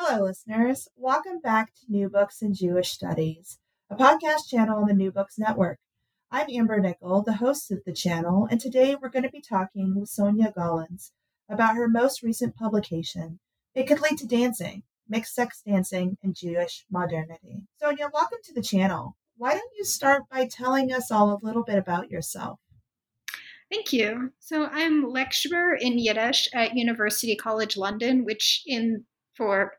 Hello, listeners. Welcome back to New Books in Jewish Studies, a podcast channel on the New Books Network. I'm Amber Nickel, the host of the channel, and today we're going to be talking with Sonia Gollance about her most recent publication, It Could Lead to Dancing Mixed Sex Dancing and Jewish Modernity. Sonia, welcome to the channel. Why don't you start by telling us all a little bit about yourself? Thank you. So I'm lecturer in Yiddish at University College London, which in for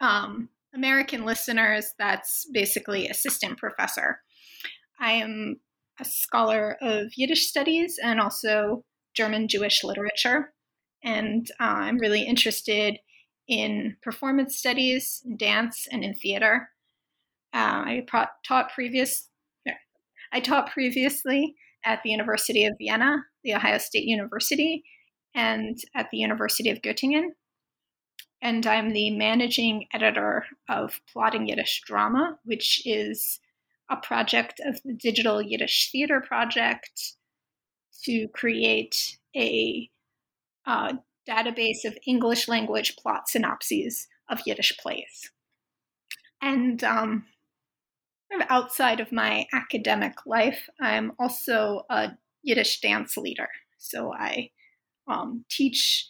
um, American listeners, that's basically assistant professor. I am a scholar of Yiddish studies and also German Jewish literature. And uh, I'm really interested in performance studies, dance, and in theater. Uh, I pro- taught previous. I taught previously at the University of Vienna, the Ohio State University, and at the University of Göttingen and I'm the managing editor of Plotting Yiddish Drama, which is a project of the Digital Yiddish Theater Project to create a uh, database of English language plot synopses of Yiddish plays. And um, outside of my academic life, I'm also a Yiddish dance leader. So I um, teach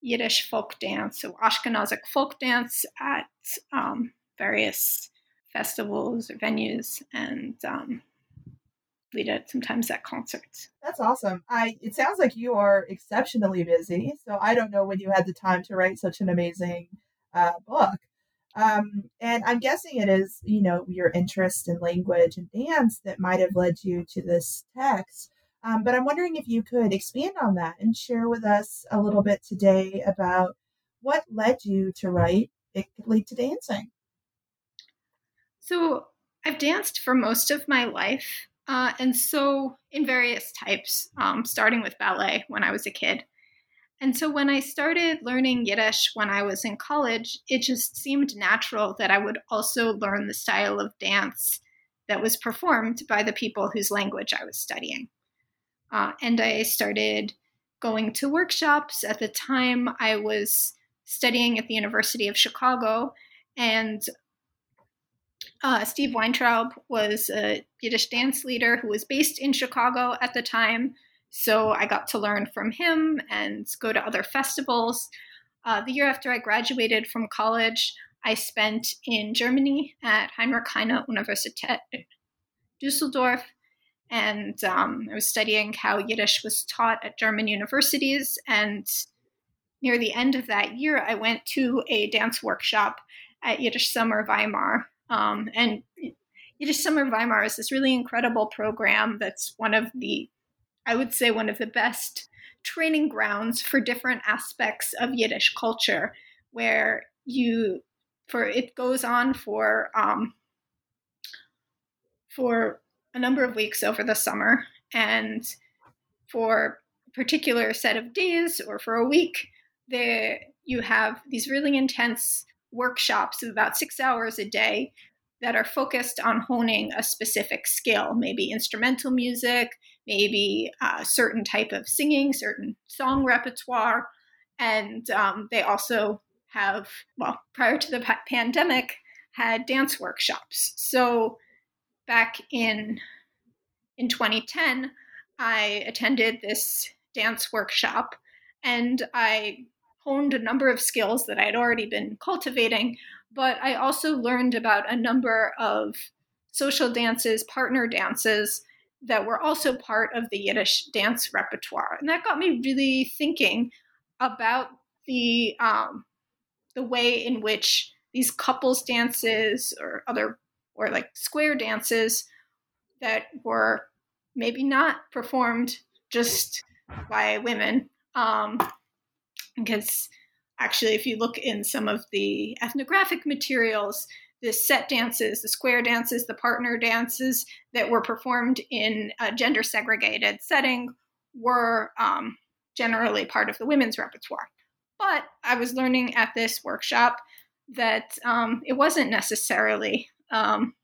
Yiddish folk dance, so Ashkenazic folk dance at um, various festivals or venues, and um, lead it sometimes at concerts. That's awesome. I it sounds like you are exceptionally busy. So I don't know when you had the time to write such an amazing uh, book. Um, and I'm guessing it is, you know, your interest in language and dance that might have led you to this text. Um, but I'm wondering if you could expand on that and share with us a little bit today about what led you to write It Could Lead to Dancing. So I've danced for most of my life, uh, and so in various types, um, starting with ballet when I was a kid. And so when I started learning Yiddish when I was in college, it just seemed natural that I would also learn the style of dance that was performed by the people whose language I was studying. Uh, and I started going to workshops. At the time, I was studying at the University of Chicago, and uh, Steve Weintraub was a Yiddish dance leader who was based in Chicago at the time. So I got to learn from him and go to other festivals. Uh, the year after I graduated from college, I spent in Germany at Heinrich Heine Universität Düsseldorf and um, I was studying how Yiddish was taught at German universities. And near the end of that year, I went to a dance workshop at Yiddish Summer Weimar. Um, and Yiddish Summer Weimar is this really incredible program that's one of the, I would say, one of the best training grounds for different aspects of Yiddish culture, where you, for it goes on for, um, for a number of weeks over the summer. And for a particular set of days or for a week, there you have these really intense workshops of about six hours a day that are focused on honing a specific skill, maybe instrumental music, maybe a certain type of singing, certain song repertoire. And um, they also have, well, prior to the pandemic, had dance workshops. So back in in 2010, I attended this dance workshop and I honed a number of skills that I had already been cultivating, but I also learned about a number of social dances, partner dances that were also part of the Yiddish dance repertoire. And that got me really thinking about the um, the way in which these couples dances or other or like square dances that were maybe not performed just by women um, because actually if you look in some of the ethnographic materials the set dances the square dances the partner dances that were performed in a gender segregated setting were um, generally part of the women's repertoire. But i was learning at this workshop that um, it wasn't necessarily um,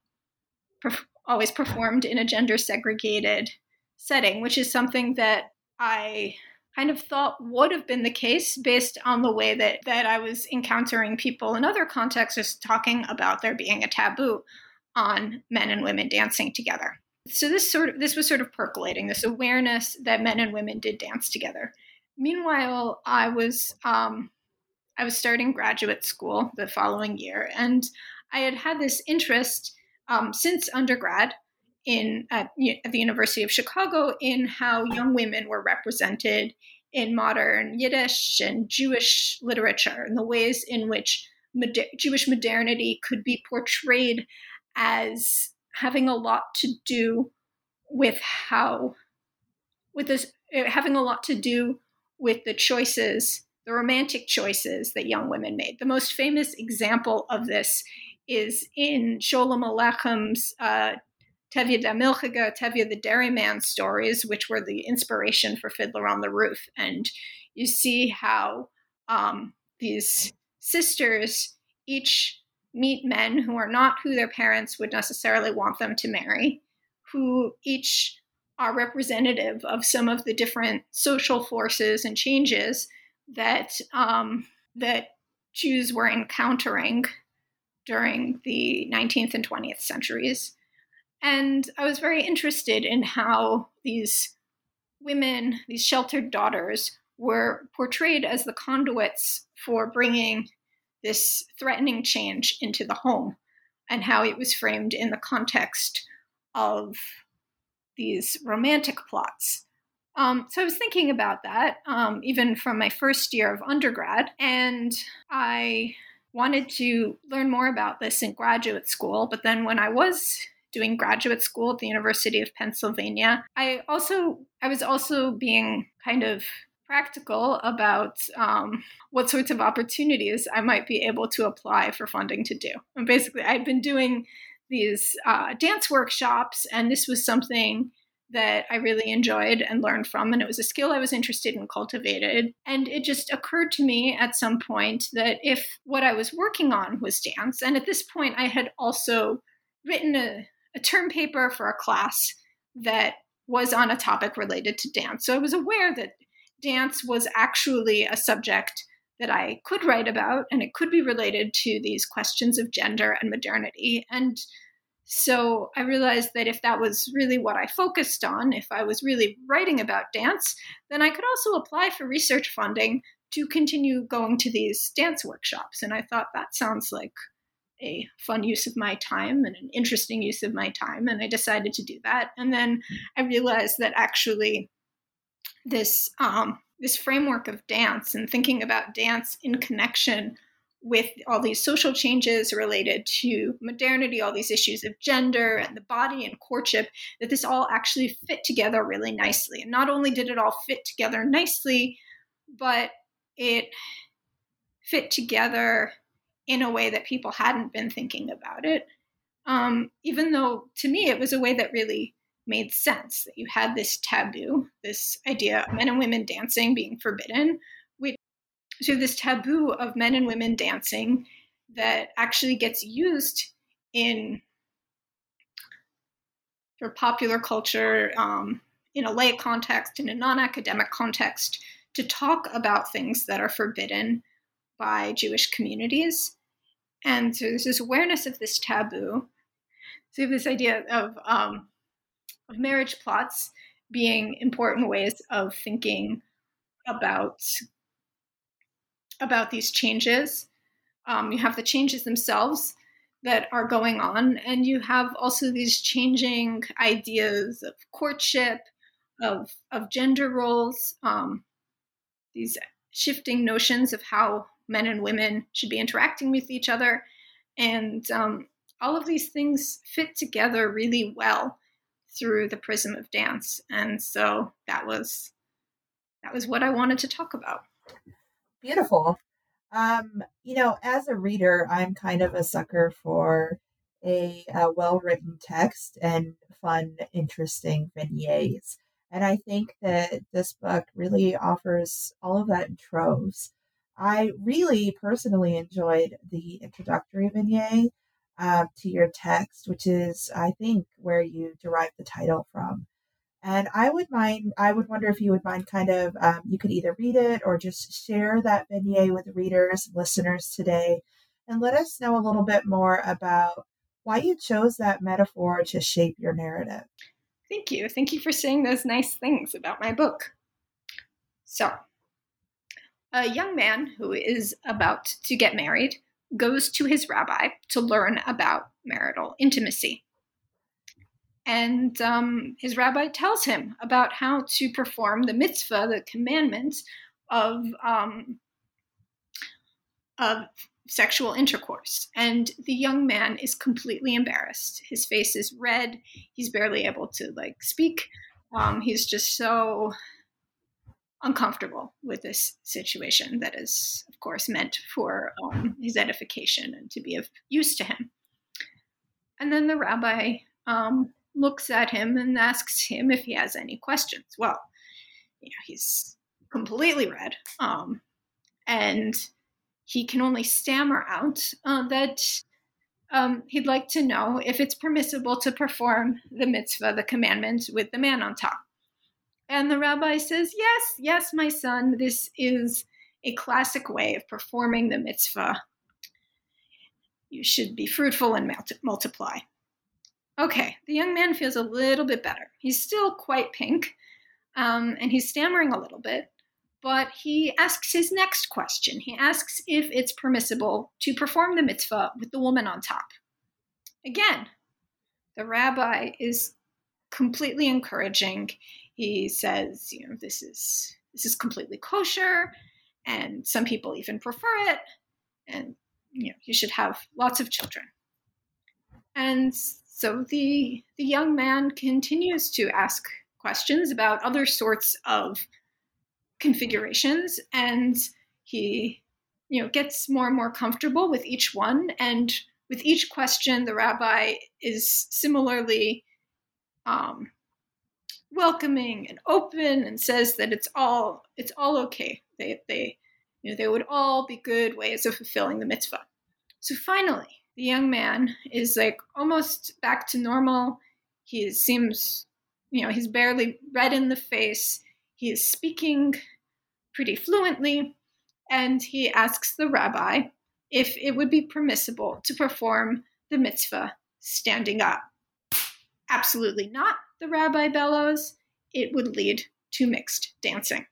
perf- always performed in a gender segregated setting, which is something that I kind of thought would have been the case based on the way that, that I was encountering people in other contexts just talking about there being a taboo on men and women dancing together. So this sort of this was sort of percolating this awareness that men and women did dance together. Meanwhile, I was um, I was starting graduate school the following year, and I had had this interest um, since undergrad in at, at, the University of Chicago in how young women were represented in modern Yiddish and Jewish literature, and the ways in which moder- Jewish modernity could be portrayed as having a lot to do with how, with this, uh, having a lot to do with the choices, the romantic choices that young women made. The most famous example of this is in Sholem Aleichem's uh, Tevye da Milchige, Tevye the Dairyman stories, which were the inspiration for Fiddler on the Roof. And you see how um, these sisters each meet men who are not who their parents would necessarily want them to marry, who each are representative of some of the different social forces and changes that um, that Jews were encountering during the 19th and 20th centuries. And I was very interested in how these women, these sheltered daughters, were portrayed as the conduits for bringing this threatening change into the home and how it was framed in the context of these romantic plots. Um, so I was thinking about that um, even from my first year of undergrad, and I wanted to learn more about this in graduate school. But then when I was doing graduate school at the University of Pennsylvania, I also I was also being kind of practical about um, what sorts of opportunities I might be able to apply for funding to do. And basically, I'd been doing these uh, dance workshops, and this was something that I really enjoyed and learned from. And it was a skill I was interested in cultivated. And it just occurred to me at some point that if what I was working on was dance, and at this point I had also written a, a term paper for a class that was on a topic related to dance. So I was aware that dance was actually a subject that I could write about, and it could be related to these questions of gender and modernity. And so I realized that if that was really what I focused on, if I was really writing about dance, then I could also apply for research funding to continue going to these dance workshops. And I thought that sounds like a fun use of my time and an interesting use of my time. And I decided to do that. And then I realized that actually this um, this framework of dance and thinking about dance in connection with all these social changes related to modernity, all these issues of gender and the body and courtship, that this all actually fit together really nicely. And not only did it all fit together nicely, but it fit together in a way that people hadn't been thinking about it. Um, even though to me it was a way that really made sense that you had this taboo, this idea of men and women dancing being forbidden, so this taboo of men and women dancing that actually gets used in for popular culture um, in a lay context in a non-academic context to talk about things that are forbidden by jewish communities. And so there's this awareness of this taboo. So you have this idea of, um, of marriage plots being important ways of thinking about about these changes. um, you have the changes themselves that are going on, and you have also these changing ideas of courtship, of of gender roles, um, these shifting notions of how men and women should be interacting with each other, and um, all of these things fit together really well through the prism of dance, and so that was that was what I wanted to talk about. Beautiful. Um, you know, as a reader, I'm kind of a sucker for a, a well written text and fun, interesting vignettes. And I think that this book really offers all of that in troves. I really personally enjoyed the introductory vignette uh, to your text, which is, I think, where you derive the title from. And I would mind, I would wonder if you would mind kind of, um, you could either read it or just share that vignette with readers, listeners today, and let us know a little bit more about why you chose that metaphor to shape your narrative. Thank you. Thank you for saying those nice things about my book. So, a young man who is about to get married goes to his rabbi to learn about marital intimacy. And um, his rabbi tells him about how to perform the mitzvah, the commandment of, um, of sexual intercourse. And the young man is completely embarrassed. His face is red. He's barely able to like speak. Um, he's just so uncomfortable with this situation that is, of course, meant for um, his edification and to be of use to him. And then the rabbi um, looks at him and asks him if he has any questions. Well, you know, he's completely red, um, and he can only stammer out uh, that um, he'd like to know if it's permissible to perform the mitzvah, the commandment, with the man on top. And the rabbi says, Yes, yes, my son, this is a classic way of performing the mitzvah. You should be fruitful and multiply. Okay, the young man feels a little bit better. He's still quite pink, um, and he's stammering a little bit, but he asks his next question. He asks if it's permissible to perform the mitzvah with the woman on top. Again, the rabbi is completely encouraging. He says, you know, this is this is completely kosher, and some people even prefer it, and you know, you should have lots of children. And so the the young man continues to ask questions about other sorts of configurations and he you know gets more and more comfortable with each one and with each question the rabbi is similarly um, welcoming and open and says that it's all it's all okay. They they you know they would all be good ways of fulfilling the mitzvah. So finally the young man is like almost back to normal. He seems, you know, he's barely red in the face. He is speaking pretty fluently, and he asks the rabbi if it would be permissible to perform the mitzvah standing up. Absolutely not, the rabbi bellows. It would lead to mixed dancing.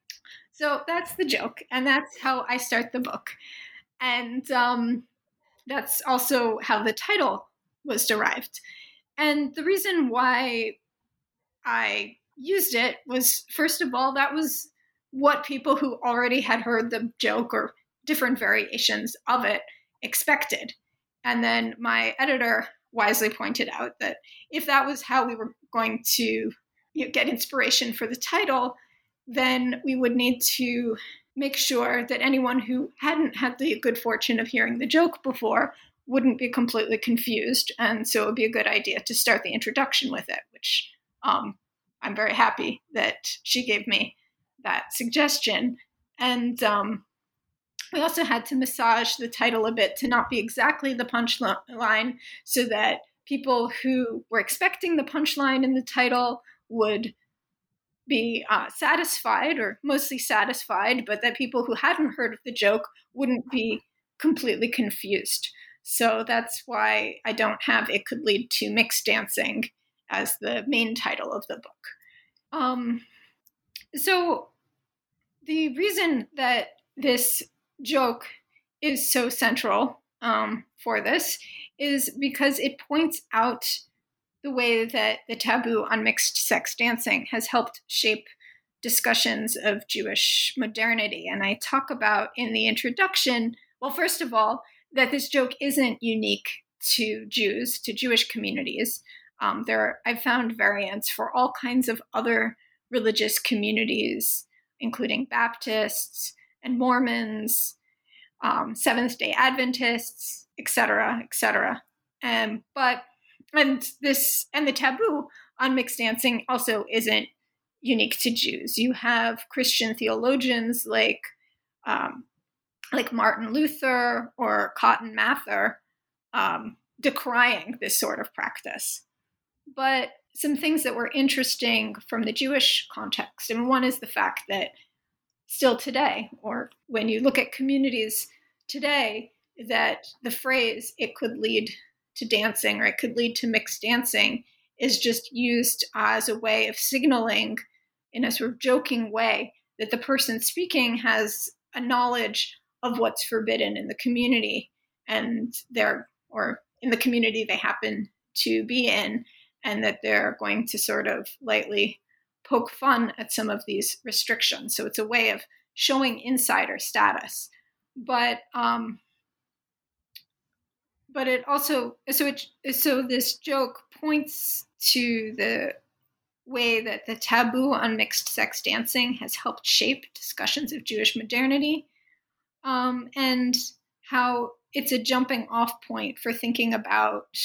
So that's the joke, and that's how I start the book. And um, that's also how the title was derived. And the reason why I used it was, first of all, that was what people who already had heard the joke or different variations of it expected. And then my editor wisely pointed out that if that was how we were going to you know, get inspiration for the title, then we would need to make sure that anyone who hadn't had the good fortune of hearing the joke before wouldn't be completely confused. And so it would be a good idea to start the introduction with it, which um, I'm very happy that she gave me that suggestion. And um, we also had to massage the title a bit to not be exactly the punchline so that people who were expecting the punchline in the title would be uh, satisfied or mostly satisfied, but that people who hadn't heard of the joke wouldn't be completely confused. So that's why I don't have It Could Lead to Mixed Dancing as the main title of the book. Um, so the reason that this joke is so central um, for this is because it points out the way that the taboo on mixed sex dancing has helped shape discussions of Jewish modernity. And I talk about in the introduction, well, first of all, that this joke isn't unique to Jews, to Jewish communities. Um, there, I've found variants for all kinds of other religious communities, including Baptists and Mormons, um, Seventh Day Adventists, etc., etc. Um, but and this and the taboo on mixed dancing also isn't unique to Jews. You have Christian theologians like um, like Martin Luther or Cotton Mather um, decrying this sort of practice. But some things that were interesting from the Jewish context, and one is the fact that still today, or when you look at communities today, that the phrase "it could lead to dancing" or "it could lead to mixed dancing" is just used as a way of signaling, in a sort of joking way, that the person speaking has a knowledge of what's forbidden in the community and they're or in the community they happen to be in and that they're going to sort of lightly poke fun at some of these restrictions. So it's a way of showing insider status. But um but it also so it so this joke points to the way that the taboo on mixed sex dancing has helped shape discussions of Jewish modernity um, and how it's a jumping off point for thinking about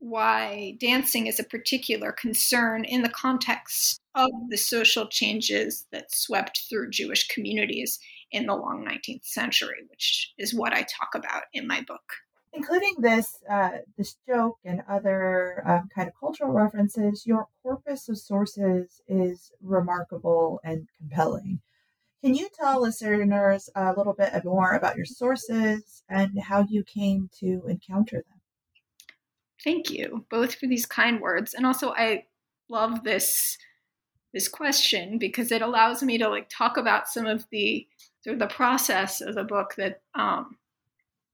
why dancing is a particular concern in the context of the social changes that swept through Jewish communities in the long 19th century, which is what I talk about in my book. Including this uh, this joke and other um, kind of cultural references, your corpus of sources is remarkable and compelling. Can you tell listeners a little bit more about your sources and how you came to encounter them? Thank you both for these kind words. And also I love this this question because it allows me to like talk about some of the sort of the process of the book that um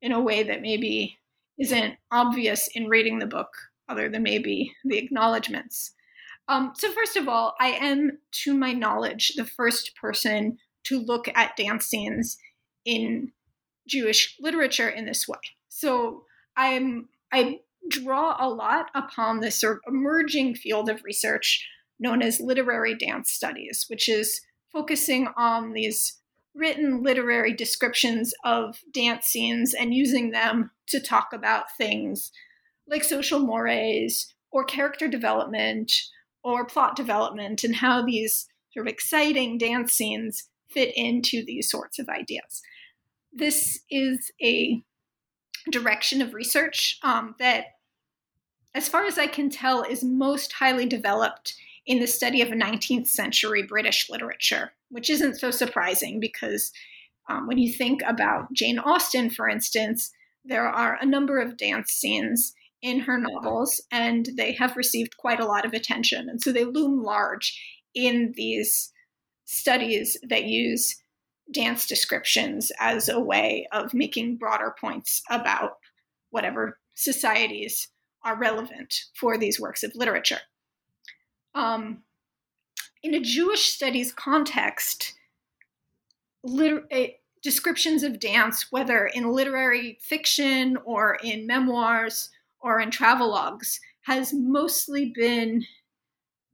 in a way that maybe isn't obvious in reading the book other than maybe the acknowledgments. Um, so first of all, I am, to my knowledge, the first person to look at dance scenes in Jewish literature in this way. So I'm I draw a lot upon this sort of emerging field of research known as literary dance studies, which is focusing on these written literary descriptions of dance scenes and using them to talk about things like social mores or character development or plot development and how these sort of exciting dance scenes fit into these sorts of ideas. This is a direction of research um, that, as far as I can tell, is most highly developed in the study of 19th century British literature, which isn't so surprising because um, when you think about Jane Austen, for instance, there are a number of dance scenes in her novels, and they have received quite a lot of attention. And so they loom large in these studies that use dance descriptions as a way of making broader points about whatever societies are relevant for these works of literature. Um, in a Jewish studies context, liter- uh, descriptions of dance, whether in literary fiction or in memoirs or in travelogues, has mostly been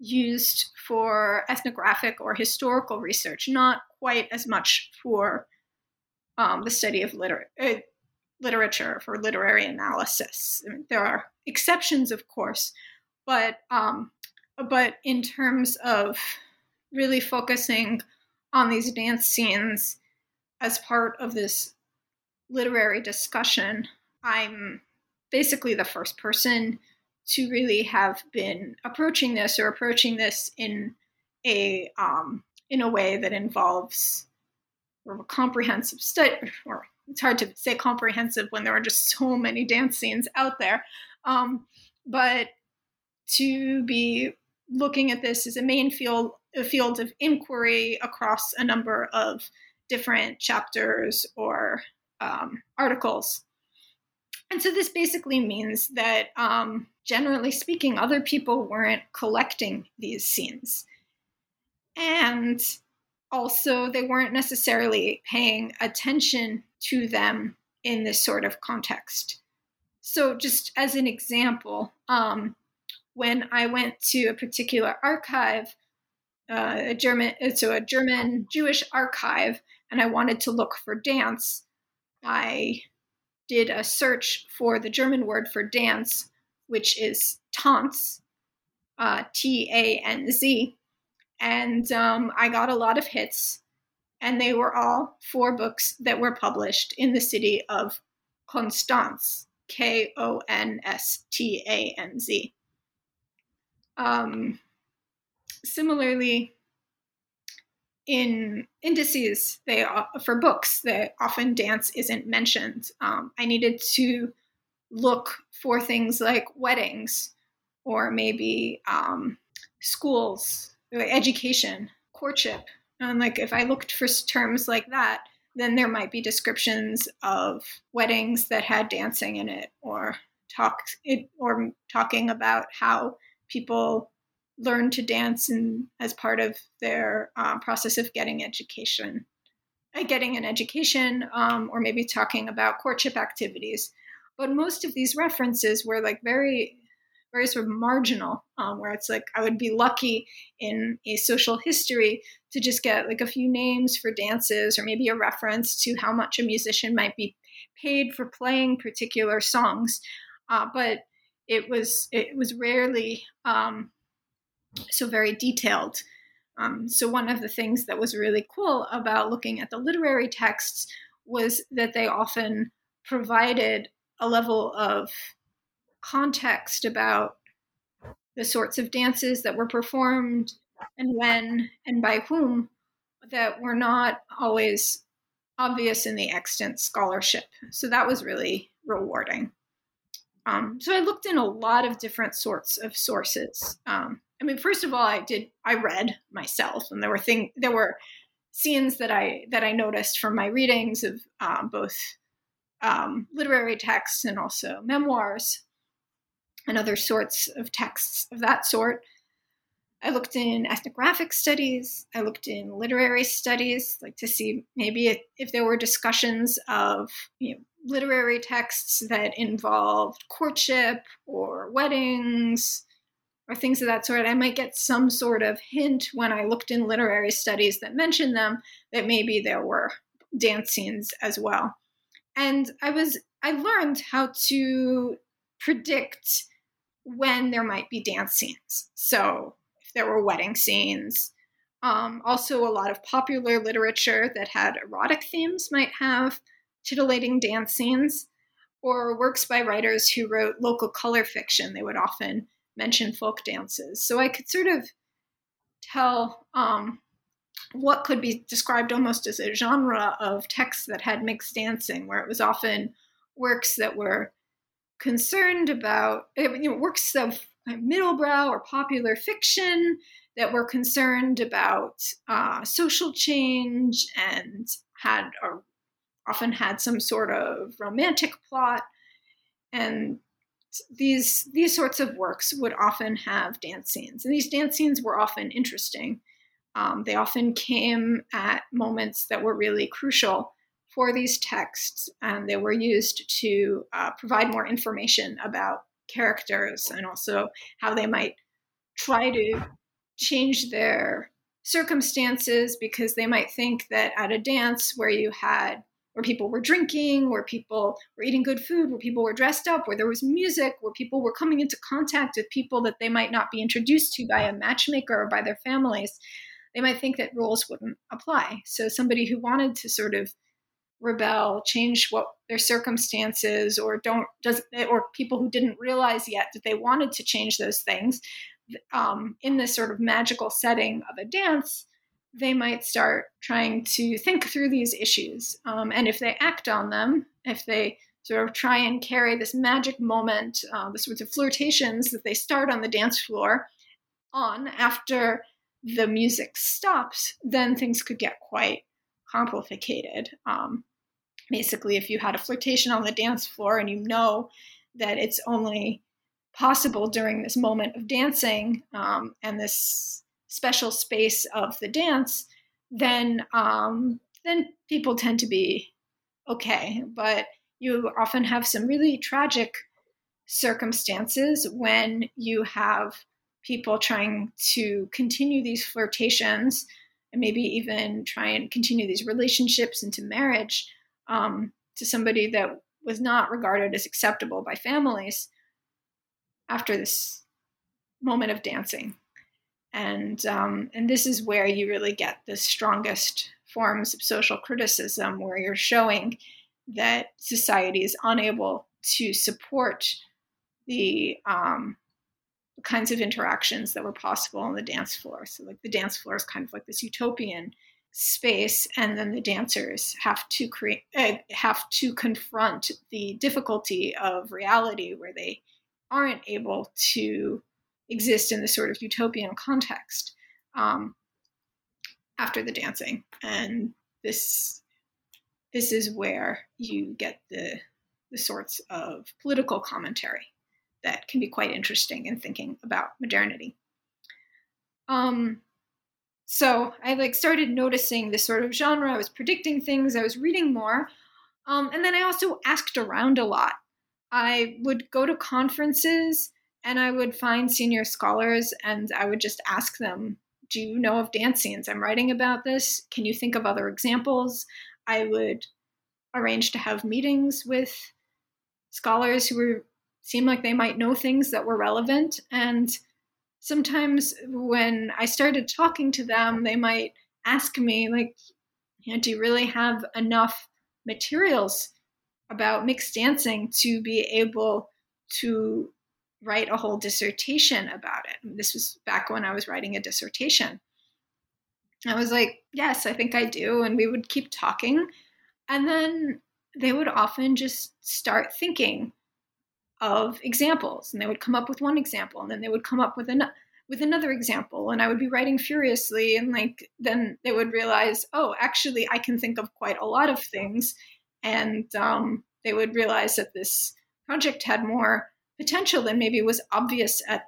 used for ethnographic or historical research, not quite as much for um, the study of liter- uh, literature, for literary analysis. I mean, there are exceptions, of course, but um, but in terms of really focusing on these dance scenes as part of this literary discussion, I'm basically the first person to really have been approaching this or approaching this in a um, in a way that involves a comprehensive study or it's hard to say comprehensive when there are just so many dance scenes out there. Um, but to be looking at this as a main field a field of inquiry across a number of different chapters or um, articles and so this basically means that, um, generally speaking, other people weren't collecting these scenes. And also, they weren't necessarily paying attention to them in this sort of context. So, just as an example, um, when I went to a particular archive, uh, a German, so a German Jewish archive, and I wanted to look for dance, I did a search for the German word for dance, which is Tanz, uh, T A N Z, and um, I got a lot of hits, and they were all four books that were published in the city of Konstanz, K O N S T A N Z. Um, similarly, in indices, they for books, that often dance isn't mentioned. Um, I needed to look for things like weddings or maybe um, schools, education, courtship. And like if I looked for terms like that, then there might be descriptions of weddings that had dancing in it or talk it or talking about how people learn to dance as part of their uh, process of getting education uh, getting an education um, or maybe talking about courtship activities. But most of these references were like very very sort of marginal um, where it's like i would be lucky in a social history to just get like a few names for dances or maybe a reference to how much a musician might be paid for playing particular songs. Uh, but it was it was rarely um, so very detailed. Um, so one of the things that was really cool about looking at the literary texts was that they often provided a level of context about the sorts of dances that were performed and when and by whom that were not always obvious in the extant scholarship. So that was really rewarding. Um, so I looked in a lot of different sorts of sources. Um, I mean, first of all, I did I read myself, and there were thing there were scenes that I that I noticed from my readings of um, both um, literary texts and also memoirs and other sorts of texts of that sort. I looked in ethnographic studies. I looked in literary studies, like to see maybe if, if there were discussions of you know, literary texts that involved courtship or weddings or things of that sort. I might get some sort of hint when I looked in literary studies that mentioned them that maybe there were dance scenes as well. And I was I learned how to predict when there might be dance scenes. So if there were wedding scenes, um, also a lot of popular literature that had erotic themes might have titillating dance scenes, or works by writers who wrote local color fiction. They would often mention folk dances. So I could sort of tell um, what could be described almost as a genre of texts that had mixed dancing, where it was often works that were concerned about eh, you know, works of middlebrow or popular fiction that were concerned about uh, social change and had or often had some sort of romantic plot and these these sorts of works would often have dance scenes, and these dance scenes were often interesting. Um, they often came at moments that were really crucial for these texts, and they were used to uh, provide more information about characters and also how they might try to change their circumstances because they might think that at a dance where you had where people were drinking, where people were eating good food, where people were dressed up, where there was music, where people were coming into contact with people that they might not be introduced to by a matchmaker or by their families, they might think that rules wouldn't apply. So somebody who wanted to sort of rebel, change what their circumstances, or don't does or people who didn't realize yet that they wanted to change those things um, in this sort of magical setting of a dance they might start trying to think through these issues. Um, and if they act on them, if they sort of try and carry this magic moment, uh, the sorts of flirtations that they start on the dance floor on after the music stops, then things could get quite complicated. Um, basically, if you had a flirtation on the dance floor and you know that it's only possible during this moment of dancing um, and this special space of the dance, then um, then people tend to be okay. But you often have some really tragic circumstances when you have people trying to continue these flirtations and maybe even try and continue these relationships into marriage um, to somebody that was not regarded as acceptable by families after this moment of dancing and um, and this is where you really get the strongest forms of social criticism where you're showing that society is unable to support the um, kinds of interactions that were possible on the dance floor. So, like the dance floor is kind of like this utopian space, and then the dancers have to create, uh, have to confront the difficulty of reality, where they aren't able to exist in this sort of utopian context um, after the dancing, and this this is where you get the the sorts of political commentary that can be quite interesting in thinking about modernity. Um, so I like started noticing this sort of genre. I was predicting things. I was reading more, um, and then I also asked around a lot. I would go to conferences and I would find senior scholars and I would just ask them, "Do you know of dance scenes? I'm writing about this. Can you think of other examples?" I would arrange to have meetings with scholars who were seemed like they might know things that were relevant. And sometimes when I started talking to them, they might ask me, like, you know, do you really have enough materials about mixed dancing to be able to write a whole dissertation about it? This was back when I was writing a dissertation. I was like, yes, I think I do. And we would keep talking. And then they would often just start thinking of examples and they would come up with one example and then they would come up with an with another example and i would be writing furiously and like then they would realize oh actually i can think of quite a lot of things and um, they would realize that this project had more potential than maybe was obvious at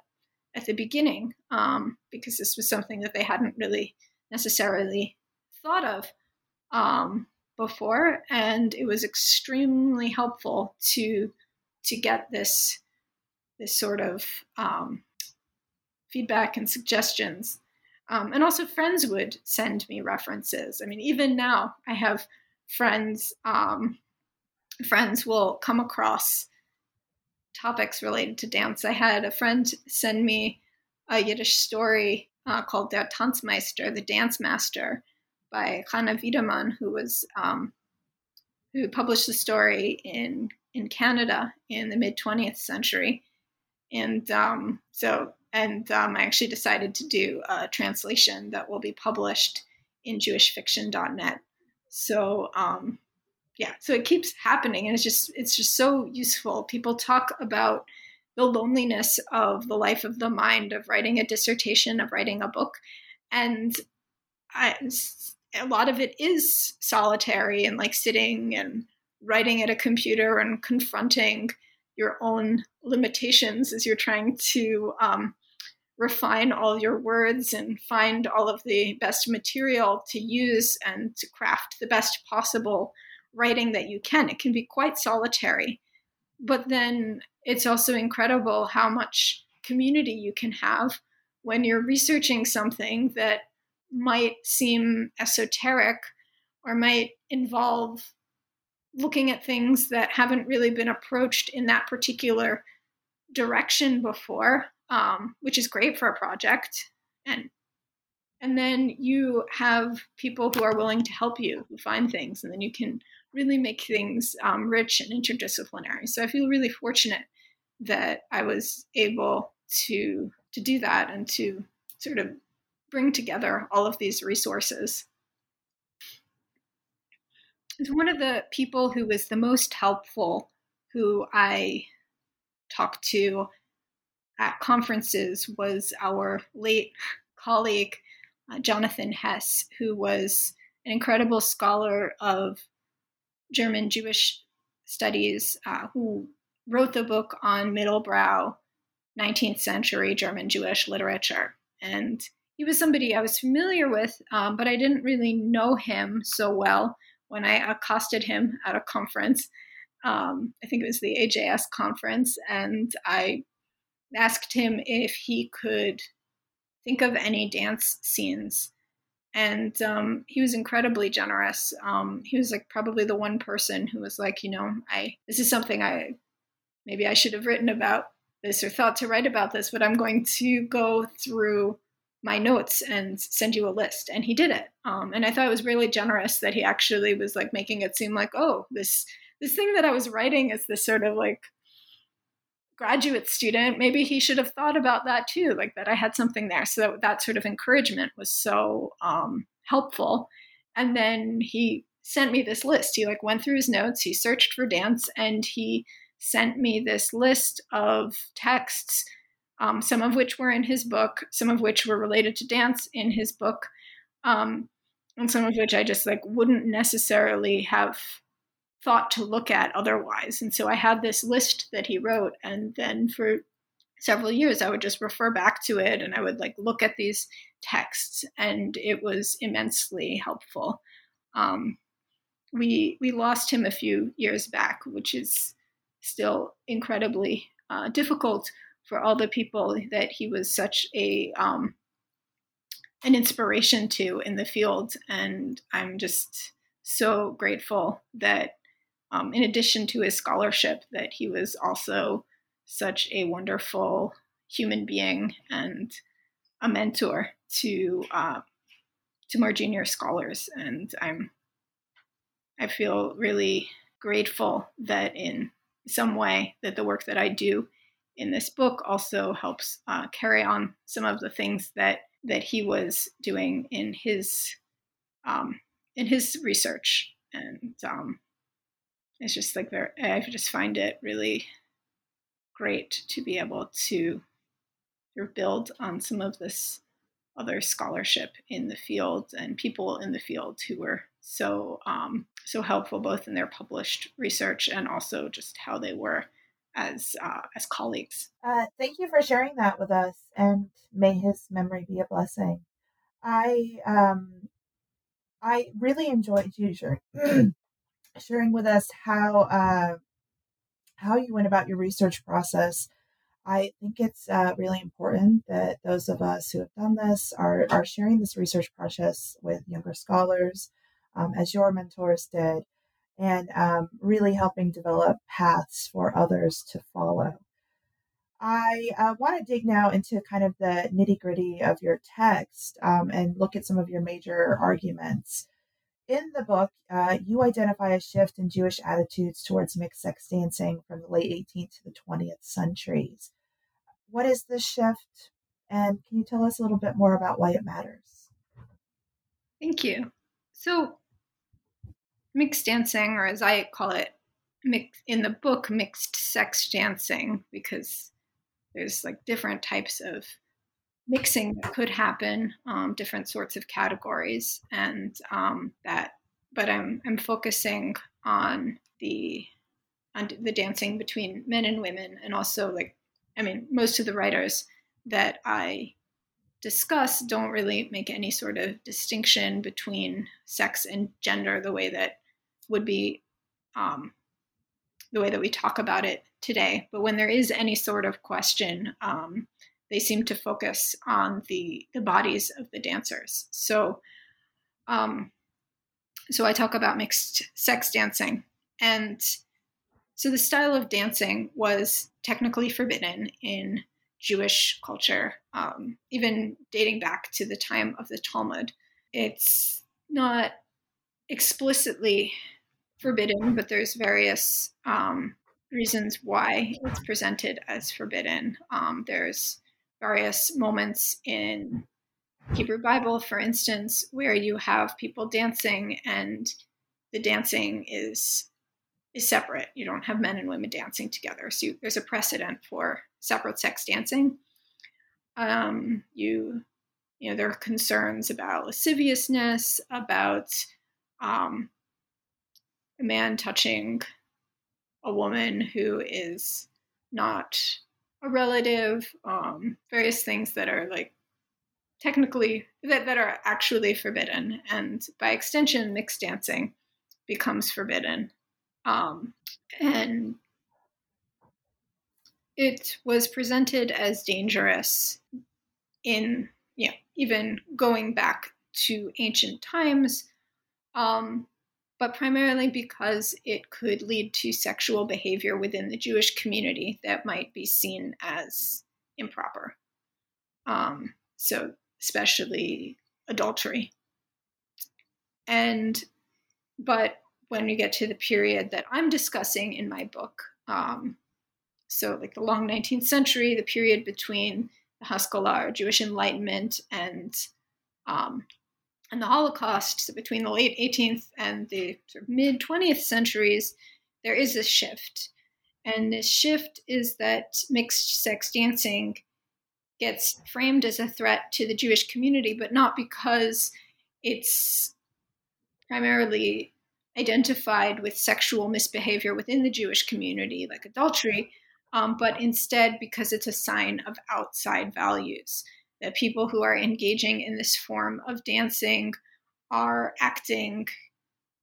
at the beginning um, because this was something that they hadn't really necessarily thought of um, before and it was extremely helpful to to get this this sort of um, feedback and suggestions. Um, and also, friends would send me references. I mean, even now, I have friends. Um, friends will come across topics related to dance. I had a friend send me a Yiddish story uh, called Der Tanzmeister, the Dance Master, by Chana Wiedemann, who was um, who published the story in in Canada in the mid 20th century. And um, so, and um, I actually decided to do a translation that will be published in jewishfiction.net. So, um, yeah, so it keeps happening, and it's just it's just so useful. People talk about the loneliness of the life of the mind of writing a dissertation, of writing a book, and I, a lot of it is solitary and like sitting and writing at a computer and confronting your own limitations as you're trying to um, refine all your words and find all of the best material to use and to craft the best possible writing that you can. It can be quite solitary, but then it's also incredible how much community you can have when you're researching something that might seem esoteric or might involve looking at things that haven't really been approached in that particular direction before, um, which is great for a project. And and then you have people who are willing to help you who find things, and then you can really make things um, rich and interdisciplinary. So I feel really fortunate that I was able to to do that and to sort of bring together all of these resources one of the people who was the most helpful who I talked to at conferences was our late colleague, uh, Jonathan Hess, who was an incredible scholar of German Jewish studies uh, who wrote the book on middlebrow 19th century German Jewish literature. And he was somebody I was familiar with, um, but I didn't really know him so well when I accosted him at a conference. Um, I think it was the AJS conference, and I asked him if he could think of any dance scenes. And um, he was incredibly generous. Um, he was like probably the one person who was like, you know, I this is something I maybe I should have written about this or thought to write about this, but I'm going to go through my notes and send you a list. And he did it. Um, and I thought it was really generous that he actually was like making it seem like, oh, this this thing that I was writing is this sort of like graduate student. Maybe he should have thought about that too, like that I had something there. So that, that sort of encouragement was so um, helpful. And then he sent me this list. He like went through his notes, he searched for dance, and he sent me this list of texts um, some of which were in his book, some of which were related to dance in his book, um, and some of which I just like wouldn't necessarily have thought to look at otherwise. And so I had this list that he wrote, and then for several years I would just refer back to it, and I would like look at these texts, and it was immensely helpful. Um, we we lost him a few years back, which is still incredibly uh, difficult for all the people that he was such a um, an inspiration to in the field, and I'm just so grateful that, um, in addition to his scholarship, that he was also such a wonderful human being and a mentor to uh, to more junior scholars, and I'm I feel really grateful that in some way that the work that I do in this book also helps uh, carry on some of the things that that he was doing in his um, in his research, and um, it's just like very, I just find it really great to be able to build on some of this other scholarship in the field and people in the field who were so um, so helpful both in their published research and also just how they were as uh, as colleagues. Uh, thank you for sharing that with us, and may his memory be a blessing. I um, I really enjoyed you sharing with us how uh, how you went about your research process. I think it's uh, really important that those of us who have done this are are sharing this research process with younger scholars, um, as your mentors did and um, really helping develop paths for others to follow. I uh, want to dig now into kind of the nitty gritty of your text um, and look at some of your major arguments. In the book, uh, you identify a shift in Jewish attitudes towards mixed sex dancing from the late 18th to the 20th centuries. What is this shift? And can you tell us a little bit more about why it matters? Thank you. So, mixed dancing, or as I call it, mix, in the book, mixed sex dancing, because there's like different types of mixing that could happen, um, different sorts of categories, and um, that. But I'm I'm focusing on the on the dancing between men and women, and also like I mean, most of the writers that I discuss don't really make any sort of distinction between sex and gender the way that would be um, the way that we talk about it today. But when there is any sort of question, um, they seem to focus on the the bodies of the dancers. So, um, so I talk about mixed sex dancing, and so the style of dancing was technically forbidden in Jewish culture, um, even dating back to the time of the Talmud. It's not explicitly forbidden, but there's various um, reasons why it's presented as forbidden. Um, there's various moments in Hebrew Bible, for instance, where you have people dancing and the dancing is is separate. You don't have men and women dancing together. So you, there's a precedent for separate sex dancing. Um, you you know there are concerns about lasciviousness, about um, a man touching a woman who is not a relative, um, various things that are like technically that, that are actually forbidden. And by extension mixed dancing becomes forbidden. Um, and it was presented as dangerous in yeah even going back to ancient times. Um, but primarily because it could lead to sexual behavior within the jewish community that might be seen as improper um, so especially adultery. And, but when we get to the period that I'm discussing in my book, um, so like the long 19th century, the period between the Haskalah, Jewish Enlightenment, and um, and the Holocaust, so between the late 18th and the mid 20th centuries, there is a shift. And this shift is that mixed sex dancing gets framed as a threat to the Jewish community, but not because it's primarily identified with sexual misbehavior within the Jewish community, like adultery, um, but instead because it's a sign of outside values. That people who are engaging in this form of dancing are acting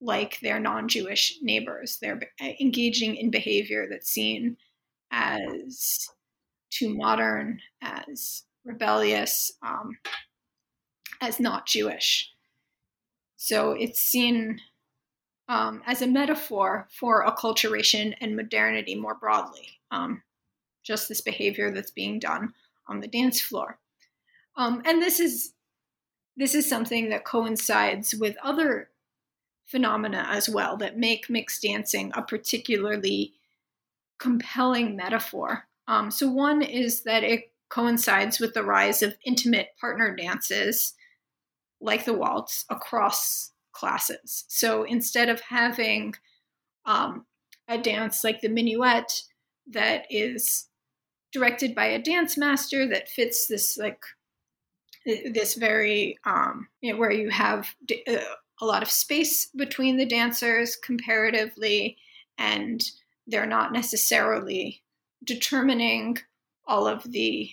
like their non Jewish neighbors. They're engaging in behavior that's seen as too modern, as rebellious, um, as not Jewish. So it's seen um, as a metaphor for acculturation and modernity more broadly, um, just this behavior that's being done on the dance floor. Um, and this is this is something that coincides with other phenomena as well that make mixed dancing a particularly compelling metaphor um, so, one is that it coincides with the rise of intimate partner dances like the waltz across classes. So, instead of having um, a dance like the minuet that is directed by a dance master that fits this like this very um, you know, where you have uh, a lot of space between the dancers comparatively and they're not necessarily determining all of the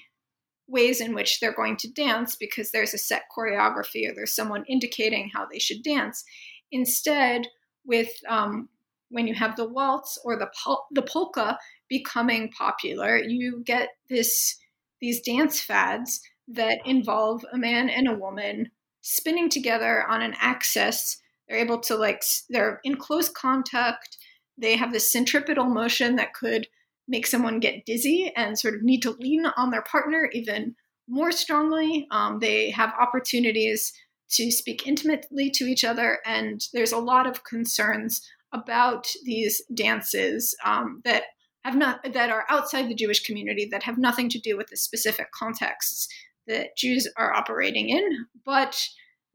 ways in which they're going to dance because there's a set choreography or there's someone indicating how they should dance. Instead, with um, when you have the waltz or the pol- the polka becoming popular, you get this these dance fads that involve a man and a woman spinning together on an axis. They're able to like they're in close contact. They have this centripetal motion that could make someone get dizzy and sort of need to lean on their partner even more strongly. Um, they have opportunities to speak intimately to each other, and there's a lot of concerns about these dances um, that have not that are outside the Jewish community that have nothing to do with the specific contexts that Jews are operating in, but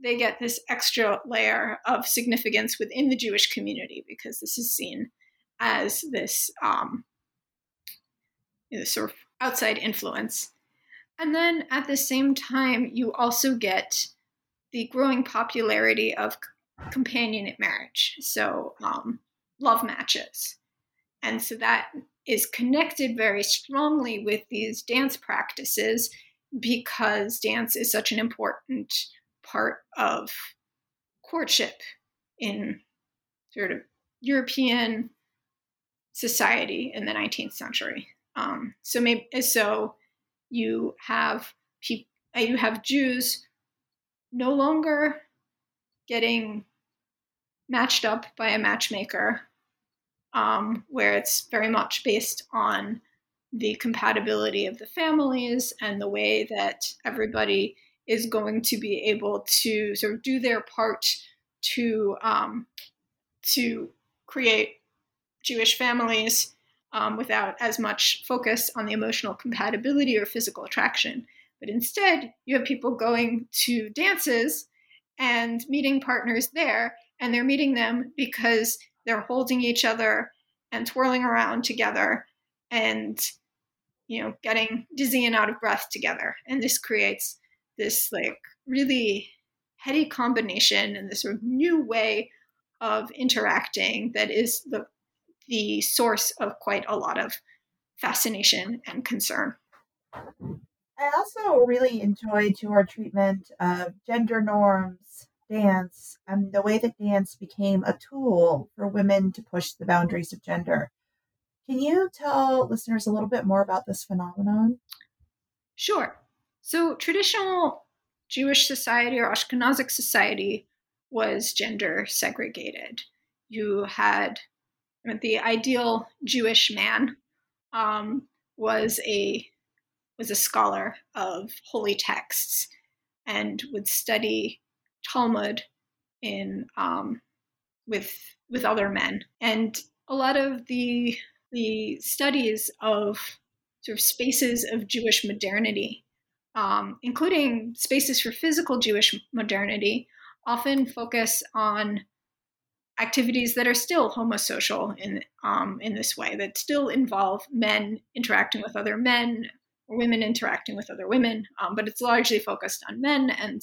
they get this extra layer of significance within the Jewish community because this is seen as this um, know, sort of outside influence. And then at the same time, you also get the growing popularity of companionate marriage, so um, love matches. And so that is connected very strongly with these dance practices because dance is such an important part of courtship in sort of European society in the 19th century. Um, so maybe so you have uh, you have Jews no longer getting matched up by a matchmaker, um, where it's very much based on the compatibility of the families and the way that everybody is going to be able to sort of do their part to um, to create Jewish families um, without as much focus on the emotional compatibility or physical attraction. But instead, you have people going to dances and meeting partners there, and they're meeting them because they're holding each other and twirling around together and you know getting dizzy and out of breath together and this creates this like really heady combination and this sort of new way of interacting that is the the source of quite a lot of fascination and concern. I also really enjoyed your treatment of gender norms, dance, and the way that dance became a tool for women to push the boundaries of gender. Can you tell listeners a little bit more about this phenomenon? Sure. So, traditional Jewish society or Ashkenazic society was gender segregated. You had the ideal Jewish man um, was a was a scholar of holy texts and would study Talmud in um, with with other men. And a lot of the the studies of sort of spaces of Jewish modernity, um, including spaces for physical Jewish modernity, often focus on activities that are still homosocial in um, in this way, that still involve men interacting with other men or women interacting with other women, um, but it's largely focused on men and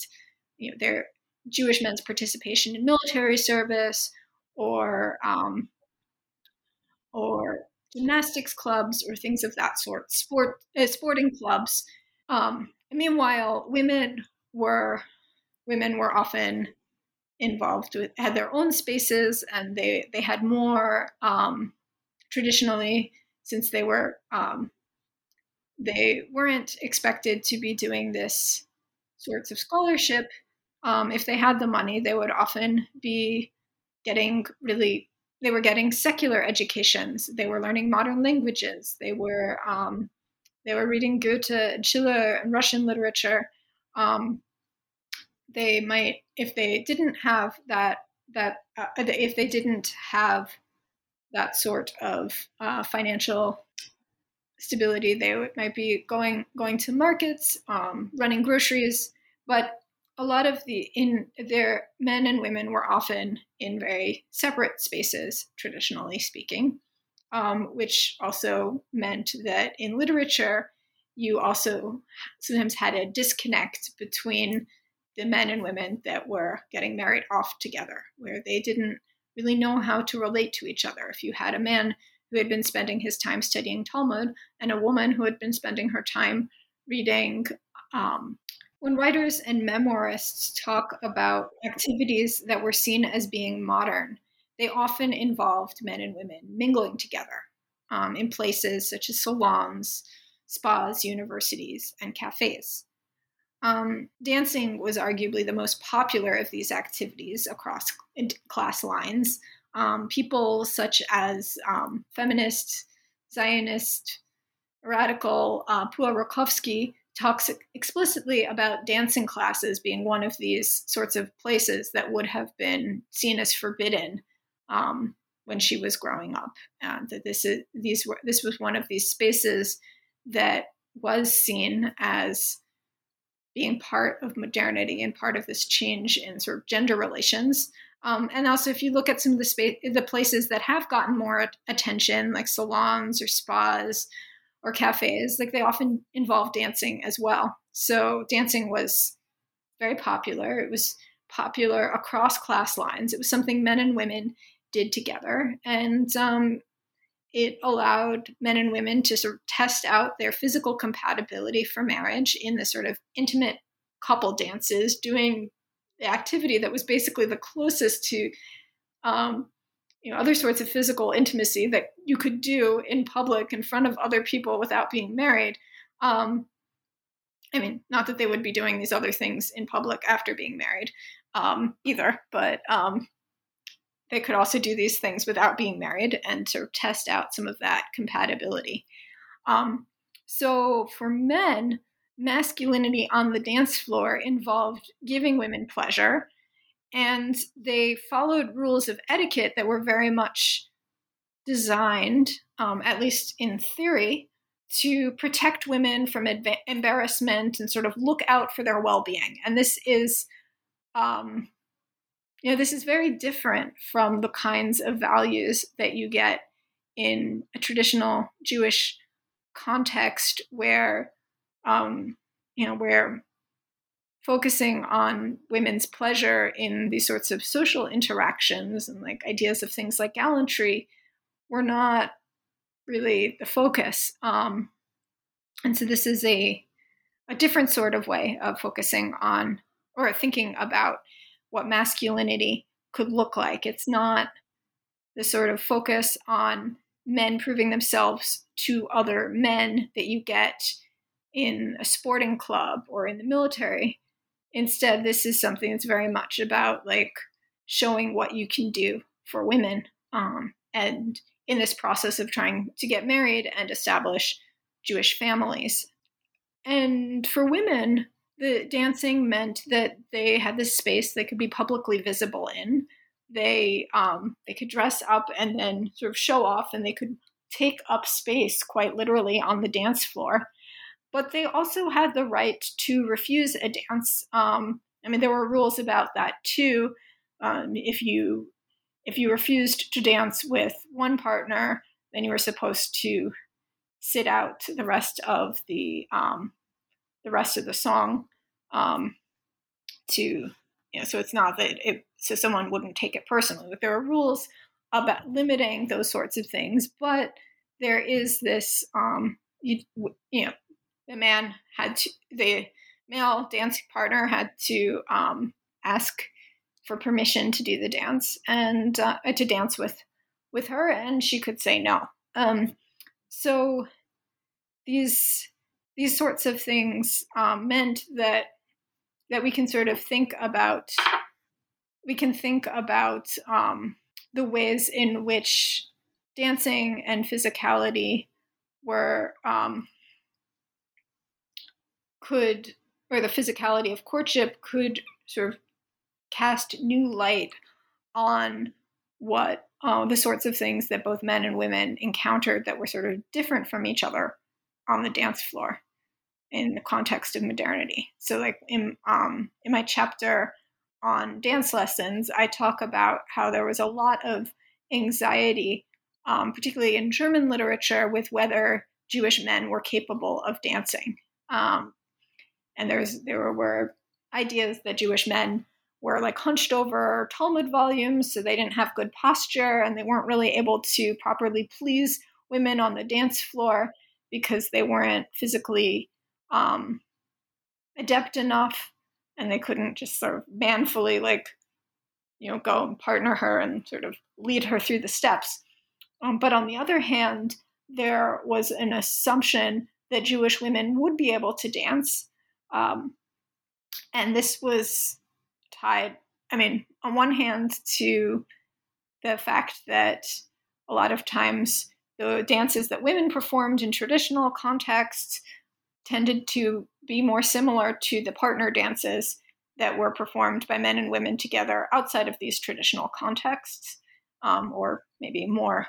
you know their Jewish men's participation in military service or um, or gymnastics clubs or things of that sort, sport uh, sporting clubs. Um, meanwhile, women were women were often involved with had their own spaces and they they had more um, traditionally since they were um, they weren't expected to be doing this sorts of scholarship um, if they had the money they would often be getting really they were getting secular educations. They were learning modern languages. They were um, they were reading goethe and schiller and russian literature. Um, they might if they didn't have that that uh, if they didn't have that sort of uh, financial stability they might be going going to markets um, running groceries. But a lot of the in their men and women were often in very separate spaces traditionally speaking um, which also meant that in literature you also sometimes had a disconnect between the men and women that were getting married off together, where they didn't really know how to relate to each other. If you had a man who had been spending his time studying Talmud and a woman who had been spending her time reading, um, when writers and memoirists talk about activities that were seen as being modern, they often involved men and women mingling together um, in places such as salons, spas, universities, and cafes. Um, dancing was arguably the most popular of these activities across class lines. Um, people such as um, feminist, Zionist, radical uh, Pua Rakovsky talks explicitly about dancing classes being one of these sorts of places that would have been seen as forbidden um, when she was growing up, and that this is these were this was one of these spaces that was seen as being part of modernity and part of this change in sort of gender relations. Um, and also, if you look at some of the space, the places that have gotten more attention, like salons or spas or cafes, like they often involve dancing as well. So dancing was very popular. It was popular across class lines. It was something men and women did together, and um, it allowed men and women to sort of test out their physical compatibility for marriage in the sort of intimate couple dances, doing the activity that was basically the closest to um, you know other sorts of physical intimacy that you could do in public in front of other people without being married. Um, I mean, not that they would be doing these other things in public after being married um, either, but um, they could also do these things without being married and sort of test out some of that compatibility. Um, so for men, masculinity on the dance floor involved giving women pleasure, and they followed rules of etiquette that were very much designed, um, at least in theory, to protect women from adva- embarrassment and sort of look out for their well-being. And this is um, you know, this is very different from the kinds of values that you get in a traditional Jewish context where, um, you know, where focusing on women's pleasure in these sorts of social interactions and like ideas of things like gallantry were not really the focus. Um, and so this is a a different sort of way of focusing on or thinking about what masculinity could look like. It's not the sort of focus on men proving themselves to other men that you get in a sporting club or in the military. Instead, this is something that's very much about like showing what you can do for women. Um, and in this process of trying to get married and establish Jewish families. And for women, the dancing meant that they had this space they could be publicly visible in. They um, they could dress up and then sort of show off, and they could take up space quite literally on the dance floor but they also had the right to refuse a dance. Um, I mean, there were rules about that too. Um, if you if you refused to dance with one partner, then you were supposed to sit out the rest of the um, the rest of the song um, to you know. So it's not that it so someone wouldn't take it personally. But there are rules about limiting those sorts of things, but there is this um, you, you know the man had to, the male dancing partner had to um, ask for permission to do the dance and uh, to dance with with her, and she could say no. Um, so these these sorts of things um, meant that that we can sort of think about we can think about um, the ways in which dancing and physicality were um, could, or the physicality of courtship could sort of cast new light on what uh, the sorts of things that both men and women encountered that were sort of different from each other on the dance floor in the context of modernity. So, like in um, in my chapter on dance lessons, I talk about how there was a lot of anxiety, um, particularly in German literature, with whether Jewish men were capable of dancing. Um, and there's there were ideas that Jewish men were like hunched over Talmud volumes, so they didn't have good posture and they weren't really able to properly please women on the dance floor because they weren't physically um, adept enough and they couldn't just sort of manfully like you know go and partner her and sort of lead her through the steps. Um, but on the other hand there was an assumption that jewish women would be able to dance um, and this was tied, I mean, on one hand, to the fact that a lot of times the dances that women performed in traditional contexts tended to be more similar to the partner dances that were performed by men and women together outside of these traditional contexts, um, or maybe more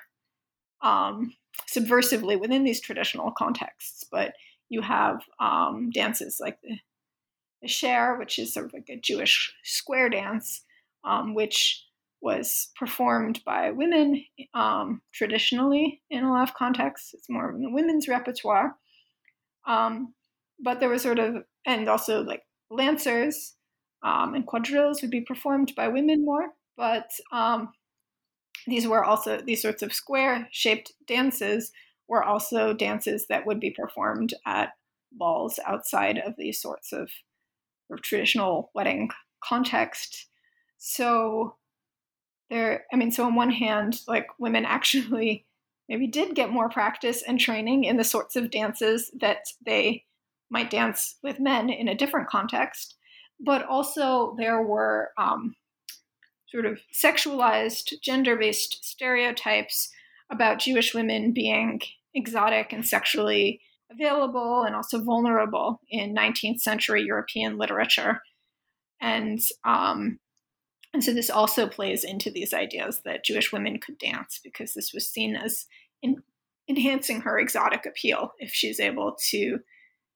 um, subversively within these traditional contexts. But you have um, dances like the, the which is sort of like a Jewish square dance, um, which was performed by women um, traditionally in a lot of contexts. It's more in the women's repertoire. Um, but there was sort of, and also like lancers um, and quadrilles would be performed by women more. But um, these were also these sorts of square shaped dances were also dances that would be performed at balls outside of these sorts of, of traditional wedding context. So there, I mean, so on one hand, like women actually maybe did get more practice and training in the sorts of dances that they might dance with men in a different context, but also there were um, sort of sexualized, gender based stereotypes about Jewish women being exotic and sexually available and also vulnerable in 19th century European literature. And um, and so this also plays into these ideas that Jewish women could dance because this was seen as in, enhancing her exotic appeal if she's able to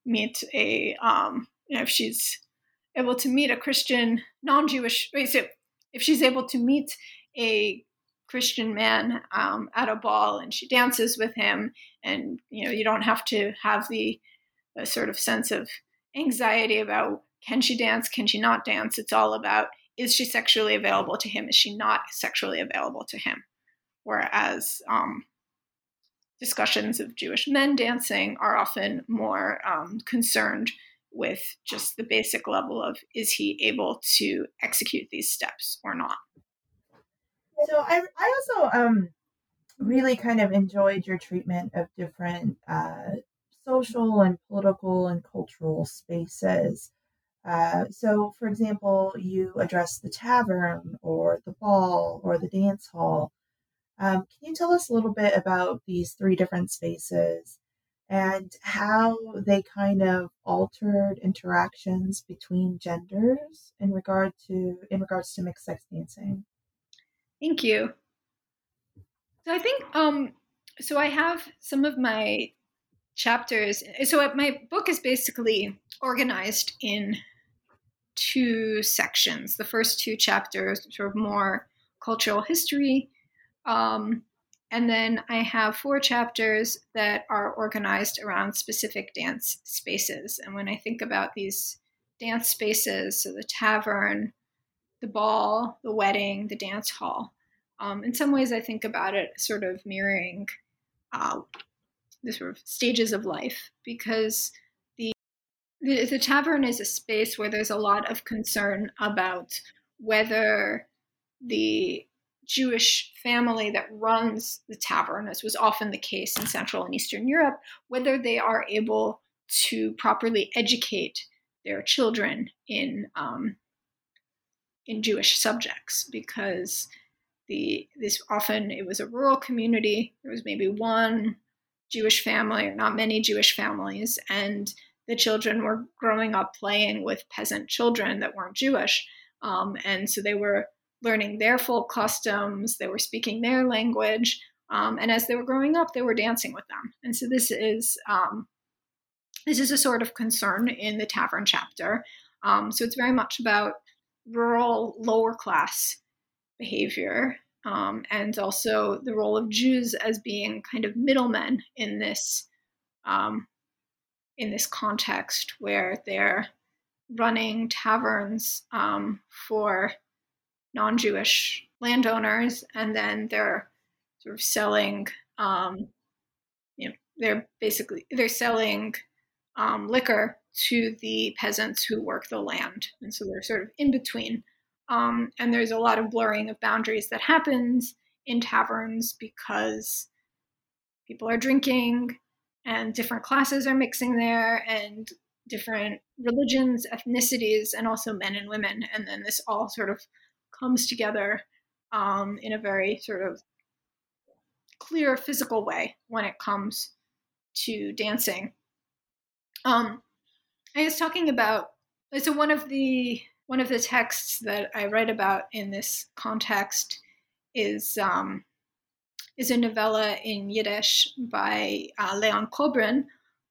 meet a um, you know, if she's able to meet a Christian non-Jewish if she's able to meet a Christian man um, at a ball and she dances with him. And, you know, you don't have to have the, the sort of sense of anxiety about can she dance? Can she not dance? It's all about is she sexually available to him? Is she not sexually available to him? Whereas um, discussions of Jewish men dancing are often more um, concerned with just the basic level of is he able to execute these steps or not. So I, I also um, really kind of enjoyed your treatment of different uh, social and political and cultural spaces. Uh, so, for example, you address the tavern or the ball or the dance hall. Um, can you tell us a little bit about these three different spaces and how they kind of altered interactions between genders in regard to in regards to mixed sex dancing? Thank you. So I think um, so. I have some of my chapters. So my book is basically organized in two sections. The first two chapters, sort of more cultural history, um, and then I have four chapters that are organized around specific dance spaces. And when I think about these dance spaces, so the tavern, the ball, the wedding, the dance hall, um, in some ways, I think about it sort of mirroring uh, the sort of stages of life because the, the, the tavern is a space where there's a lot of concern about whether the Jewish family that runs the tavern, as was often the case in Central and Eastern Europe, whether they are able to properly educate their children in um, in Jewish subjects, because the this often it was a rural community. There was maybe one Jewish family or not many Jewish families, and the children were growing up playing with peasant children that weren't Jewish, um, and so they were learning their folk customs. They were speaking their language, um, and as they were growing up, they were dancing with them. And so this is um, this is a sort of concern in the tavern chapter. Um, so it's very much about rural lower class behavior um, and also the role of Jews as being kind of middlemen in this um, in this context where they're running taverns um, for non-Jewish landowners, and then they're sort of selling. Um, you know, they're basically they're selling um, liquor to the peasants who work the land, and so they're sort of in between um, and there's a lot of blurring of boundaries that happens in taverns because people are drinking and different classes are mixing there and different religions, ethnicities, and also men and women. And then this all sort of comes together um, in a very sort of clear physical way when it comes to dancing. Um, I was talking about so one of the one of the texts that I write about in this context is um, is a novella in Yiddish by uh, Leon Kobrin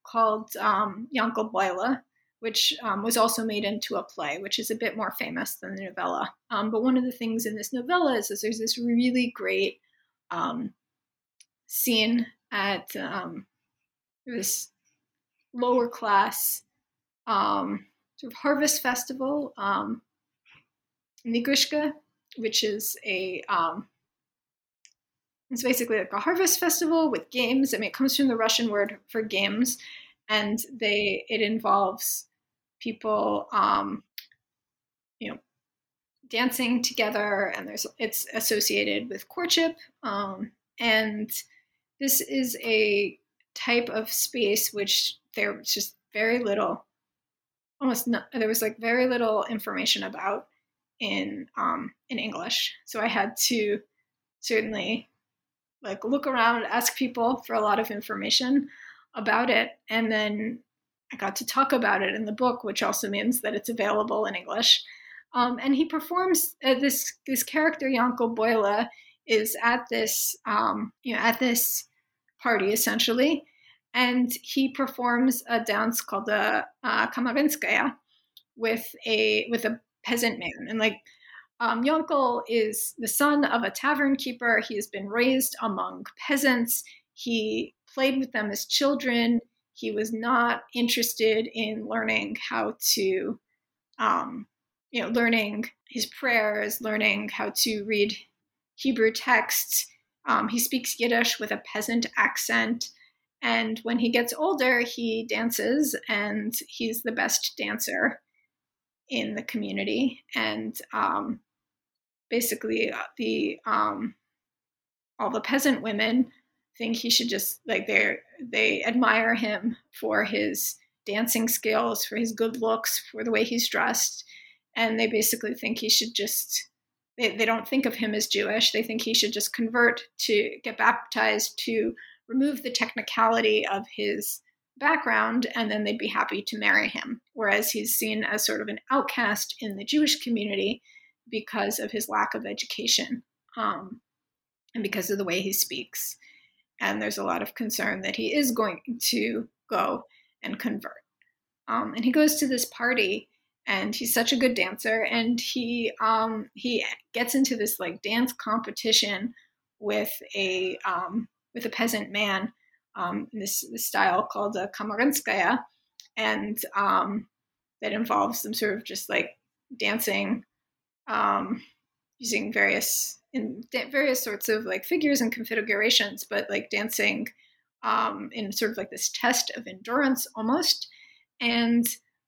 called um, Yankel Boile, which um, was also made into a play, which is a bit more famous than the novella. Um, but one of the things in this novella is, is there's this really great um, scene at um, this lower class um, sort of harvest festival, um, Nigrushka, which is a um, it's basically like a harvest festival with games. I mean, it comes from the Russian word for games, and they it involves people, um, you know, dancing together, and there's it's associated with courtship, um, and this is a type of space which there's just very little almost there was like very little information about in um, in English. So I had to certainly like look around, ask people for a lot of information about it, and then I got to talk about it in the book, which also means that it's available in English. Um, and he performs uh, this this character Yankel Boile is at this um, you know at this party essentially, and he performs a dance called the uh, with a with a peasant man, and like um, Yankel is the son of a tavern keeper. He has been raised among peasants. He played with them as children. He was not interested in learning how to um, you know, learning his prayers, learning how to read Hebrew texts. Um, he speaks Yiddish with a peasant accent. And when he gets older, he dances, and he's the best dancer in the community. And um, basically, uh, the um, all the peasant women think he should just like they they admire him for his dancing skills, for his good looks, for the way he's dressed, and they basically think he should just they, they don't think of him as Jewish. They think he should just convert to get baptized to remove the technicality of his background, and then they'd be happy to marry him. Whereas he's seen as sort of an outcast in the Jewish community because of his lack of education um, and because of the way he speaks. And there's a lot of concern that he is going to go and convert. Um, and he goes to this party and he's such a good dancer and he um, he gets into this like dance competition with a um, with a peasant man um, in this, this style called a kamarinskaya and um, that involves them sort of just like dancing um, using various in various sorts of like figures and configurations but like dancing um, in sort of like this test of endurance almost and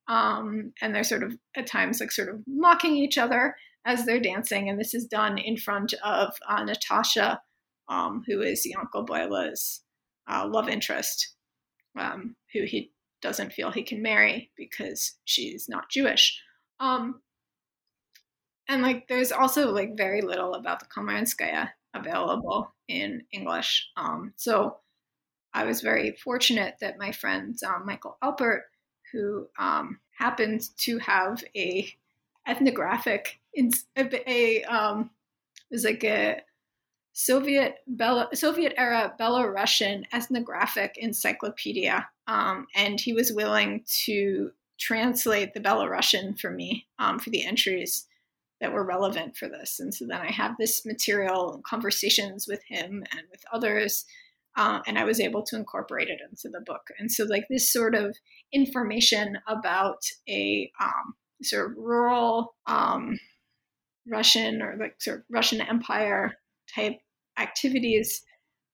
um, and they're sort of at times like sort of mocking each other as they're dancing. And this is done in front of uh, Natasha, um, who is Yankel Boile's uh, love interest, um, who he doesn't feel he can marry because she's not Jewish. Um, and like, there's also like very little about the Kamarinskaya available in English. Um, so I was very fortunate that my friend um, Michael Alpert who um, happened to have a ethnographic in a, a it was like a Soviet Bel- Soviet era Belarusian ethnographic encyclopedia, um, and he was willing to translate the Belarusian for me um, for the entries that were relevant for this. And so then I have this material conversations with him and with others uh, and I was able to incorporate it into the book. And so, like this sort of information about a um, sort of rural um, Russian or like sort of Russian Empire type activities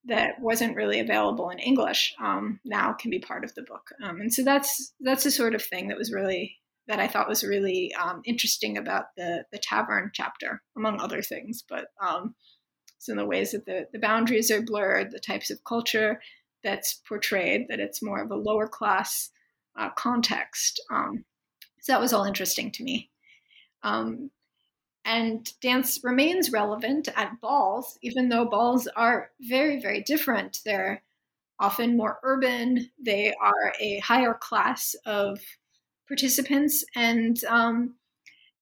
that wasn't really available in English um, now can be part of the book. Um, and so that's that's the sort of thing that was really that I thought was really um, interesting about the the tavern chapter, among other things. But um, so in the ways that the, the boundaries are blurred, the types of culture that's portrayed, that it's more of a lower class uh, context. Um, so that was all interesting to me. Um, and dance remains relevant at balls, even though balls are very, very different. They're often more urban, they are a higher class of participants, and um,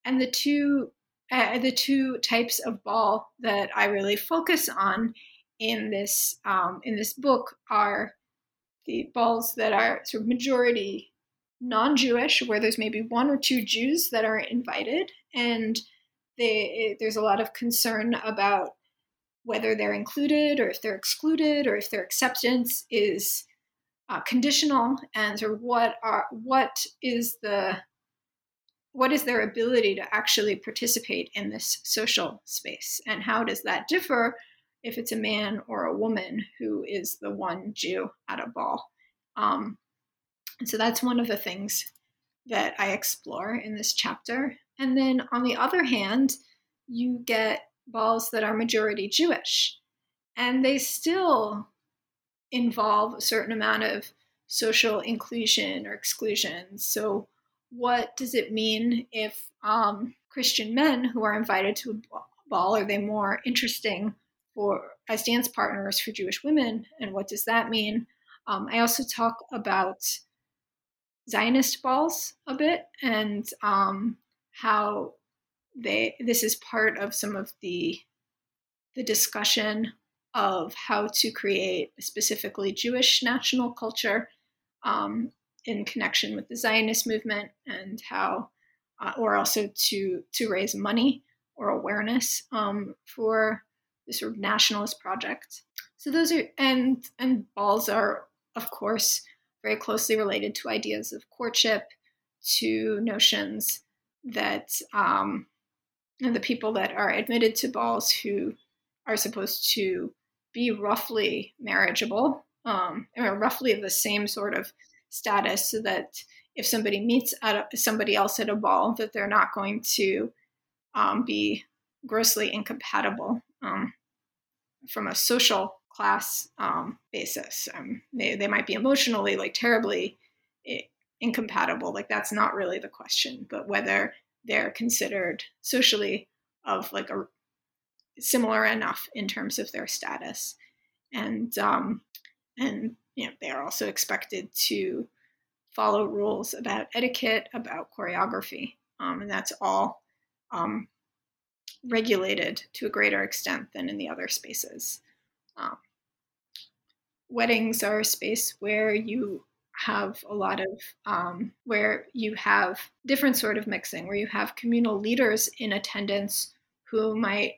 and the two uh, the two types of ball that I really focus on in this um, in this book are the balls that are sort of majority non-Jewish, where there's maybe one or two Jews that are invited, and they, there's a lot of concern about whether they're included or if they're excluded or if their acceptance is uh, conditional, and of what are what is the what is their ability to actually participate in this social space? And how does that differ if it's a man or a woman who is the one Jew at a ball? Um, so that's one of the things that I explore in this chapter. And then on the other hand, you get balls that are majority Jewish, and they still involve a certain amount of social inclusion or exclusion. So what does it mean if um, Christian men who are invited to a ball are they more interesting for as dance partners for Jewish women, and what does that mean? Um, I also talk about Zionist balls a bit and um, how they this is part of some of the the discussion of how to create a specifically Jewish national culture um, in connection with the Zionist movement and how, uh, or also to to raise money or awareness um, for this sort of nationalist project. So those are and and balls are of course very closely related to ideas of courtship, to notions that um, the people that are admitted to balls who are supposed to be roughly marriageable, um, roughly the same sort of status, so that if somebody meets a, somebody else at a ball, that they're not going to um, be grossly incompatible um, from a social class um, basis. Um, they, they might be emotionally like terribly eh, incompatible. Like that's not really the question, but whether they're considered socially of like a similar enough in terms of their status, and um, and you know they are also expected to follow rules about etiquette, about choreography, um, and that's all um, regulated to a greater extent than in the other spaces. Um, weddings are a space where you have a lot of um, where you have different sort of mixing where you have communal leaders in attendance who might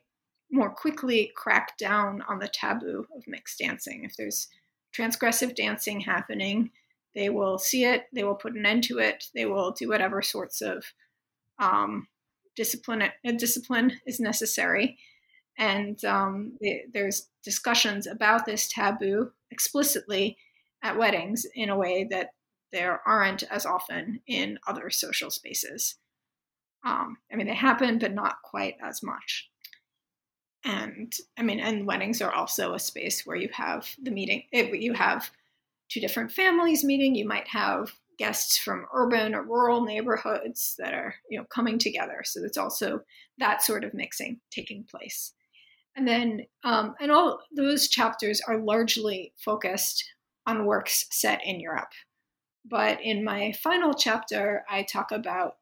more quickly crack down on the taboo of mixed dancing. If there's transgressive dancing happening they will see it they will put an end to it they will do whatever sorts of um, discipline uh, discipline is necessary. And um, there's discussions about this taboo explicitly at weddings in a way that there aren't as often in other social spaces. Um, I mean, they happen, but not quite as much. And I mean, and weddings are also a space where you have the meeting, you have two different families meeting. You might have guests from urban or rural neighborhoods that are, you know, coming together. So it's also that sort of mixing taking place. And then, um, and all those chapters are largely focused on works set in Europe. But in my final chapter, I talk about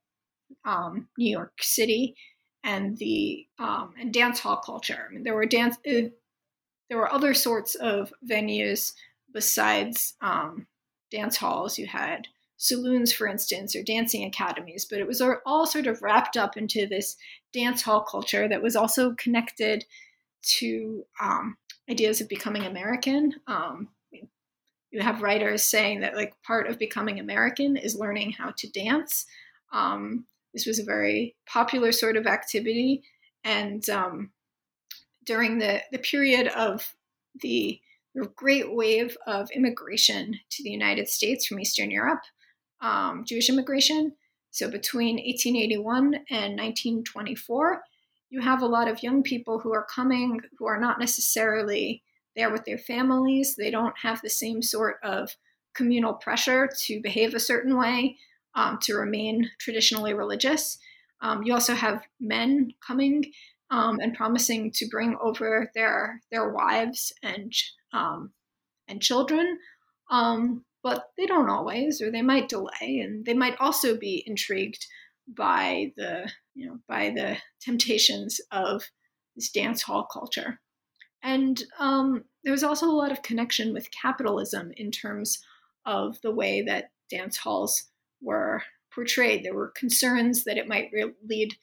um, New York City and the um, and dance hall culture. I mean, there were dance uh, there were other sorts of venues besides um, dance halls. You had saloons, for instance, or dancing academies, but it was all sort of wrapped up into this dance hall culture that was also connected to um, ideas of becoming American. Um, you have writers saying that like part of becoming American is learning how to dance. Um, this was a very popular sort of activity, and um, during the the period of the, great wave of immigration to the United States from Eastern Europe, um, Jewish immigration. So between 1881 and 1924, you have a lot of young people who are coming who are not necessarily there with their families. They don't have the same sort of communal pressure to behave a certain way, um, to remain traditionally religious. Um, you also have men coming um, and promising to bring over their their wives and um, and children, um, but they don't always, or they might delay, and they might also be intrigued by the you know by the temptations of this dance hall culture. And um, there was also a lot of connection with capitalism in terms of the way that dance halls were portrayed. There were concerns that it might re- lead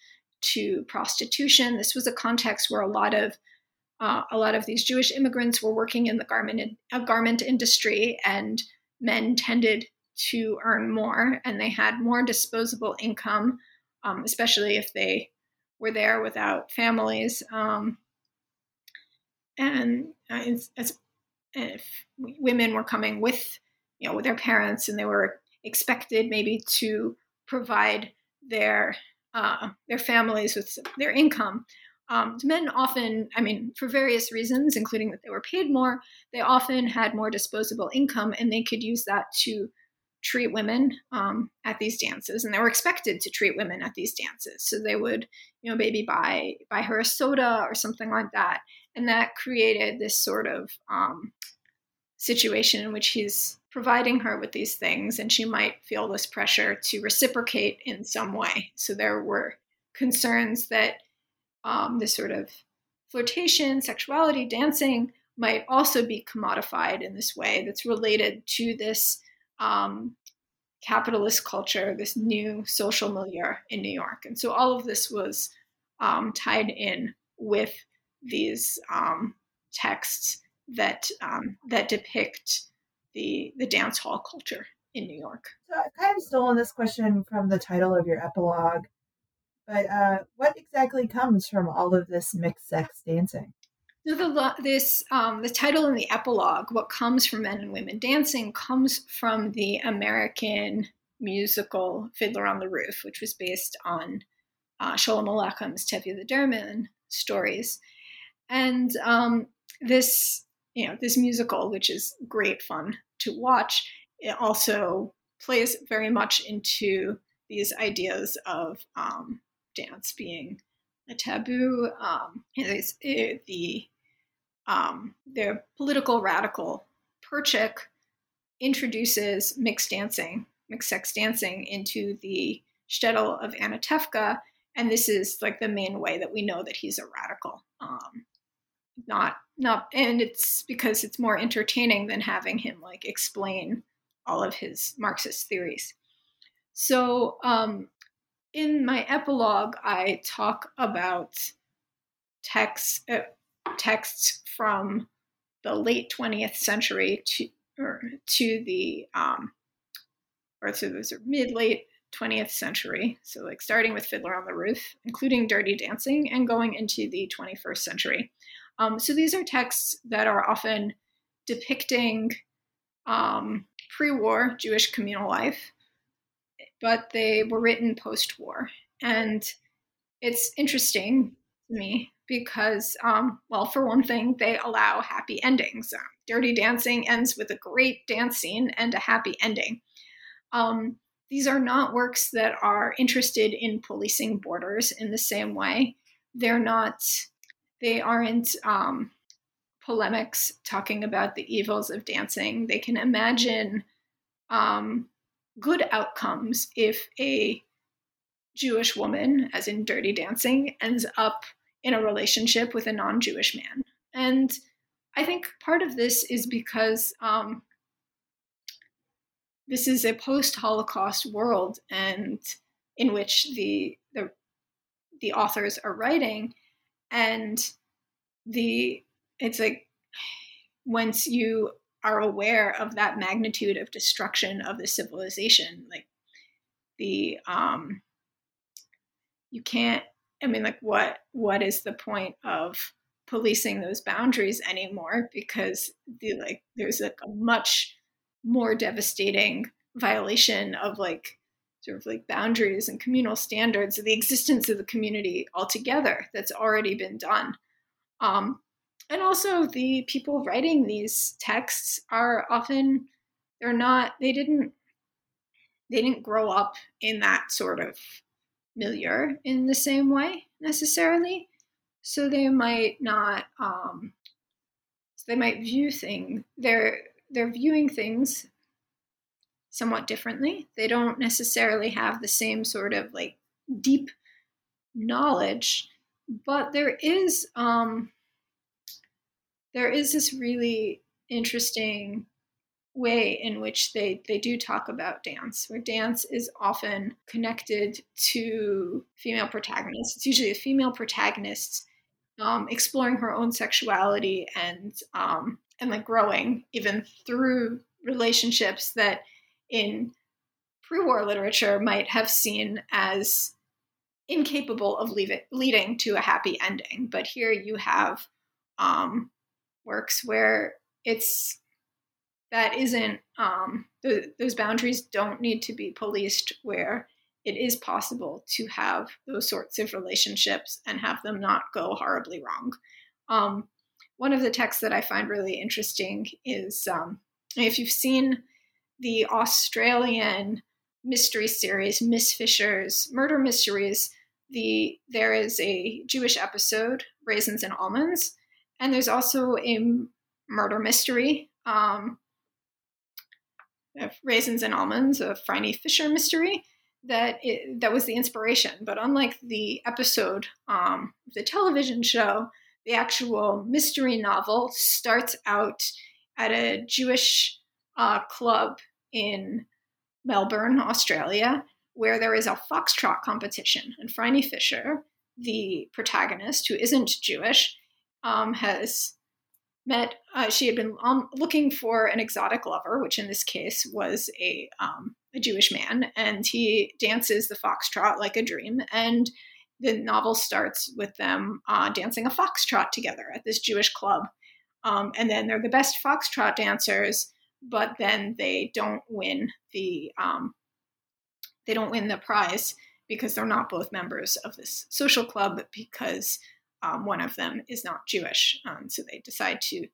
to prostitution. This was a context where a lot of uh, a lot of these Jewish immigrants were working in the garment in, uh, garment industry, and men tended to earn more, and they had more disposable income, um, especially if they were there without families. Um, and uh, as if women were coming with you know with their parents and they were expected maybe to provide their uh, their families with their income um, men often i mean for various reasons including that they were paid more they often had more disposable income and they could use that to treat women um, at these dances. And they were expected to treat women at these dances. So they would you know maybe buy buy her a soda or something like that and that created this sort of um, situation in which he's providing her with these things, and she might feel this pressure to reciprocate in some way. So there were concerns that um, this sort of flirtation, sexuality, dancing might also be commodified in this way that's related to this um, capitalist culture, this new social milieu in New York. And so all of this was um, tied in with these um, texts that um, that depict the the dance hall culture in New York. So I kind of stolen this question from the title of your epilogue. But uh, what exactly comes from all of this mixed sex dancing? So the this um, the title and the epilogue, what comes from men and women dancing, comes from the American musical Fiddler on the Roof, which was based on uh, Sholem Aleichem's Tevye the Dairyman stories, and um, this you know this musical, which is great fun to watch, it also plays very much into these ideas of um, dance being a taboo. Um, it, the um, their political radical Perchik introduces mixed dancing, mixed sex dancing into the shtetl of Anatevka, and this is like the main way that we know that he's a radical. Um, not not, and it's because it's more entertaining than having him like explain all of his Marxist theories. So um, in my epilogue, I talk about texts uh, texts from the late 20th century to or to the um, or to the mid late 20th century. So like starting with Fiddler on the Roof, including Dirty Dancing, and going into the 21st century. Um, so these are texts that are often depicting um, pre-war Jewish communal life but they were written post war. And it's interesting to me because, um, well, for one thing, they allow happy endings. Uh, Dirty Dancing ends with a great dance scene and a happy ending. Um, these are not works that are interested in policing borders in the same way. They're not, they aren't um, polemics talking about the evils of dancing. They can imagine um, good outcomes if a Jewish woman, as in Dirty Dancing, ends up in a relationship with a non Jewish man. And I think part of this is because um, this is a post Holocaust world and in which the, the, the authors are writing. And the it's like once you are aware of that magnitude of destruction of the civilization like the um you can't i mean like what what is the point of policing those boundaries anymore? Because the like there's like a much more devastating violation of like sort of like boundaries and communal standards of the existence of the community altogether that's already been done. Um, and also the people writing these texts are often they're not they didn't they didn't grow up in that sort of milieu in the same way necessarily. So they might not um so they might view things they're they're viewing things somewhat differently. They don't necessarily have the same sort of like deep knowledge but there is um there is this really interesting way in which they they do talk about dance where dance is often connected to female protagonists. It's usually a female protagonist um, exploring her own sexuality and um, and like growing even through relationships that in pre-war literature might have seen as incapable of leading to a happy ending. But here you have um, works where it's that isn't um, the, those boundaries don't need to be policed where it is possible to have those sorts of relationships and have them not go horribly wrong. Um, one of the texts that i find really interesting is um, if you've seen the australian mystery series miss fisher's murder mysteries the there is a jewish episode raisins and almonds and there's also a murder mystery, um, Raisins and Almonds, a Phryne Fisher mystery that it, that was the inspiration. But unlike the episode, um, the television show, the actual mystery novel starts out at a Jewish uh, club in Melbourne, Australia, where there is a foxtrot competition. And Franny Fisher, the protagonist, who isn't Jewish, um, has met, uh, she had been um, looking for an exotic lover, which in this case was a, um, a Jewish man, and he dances the foxtrot like a dream. And the novel starts with them uh, dancing a foxtrot together at this Jewish club. Um, and then they're the best foxtrot dancers, but then they don't win the um, they don't win the prize because they're not both members of this social club because um, one of them is not Jewish. Um, so they decide to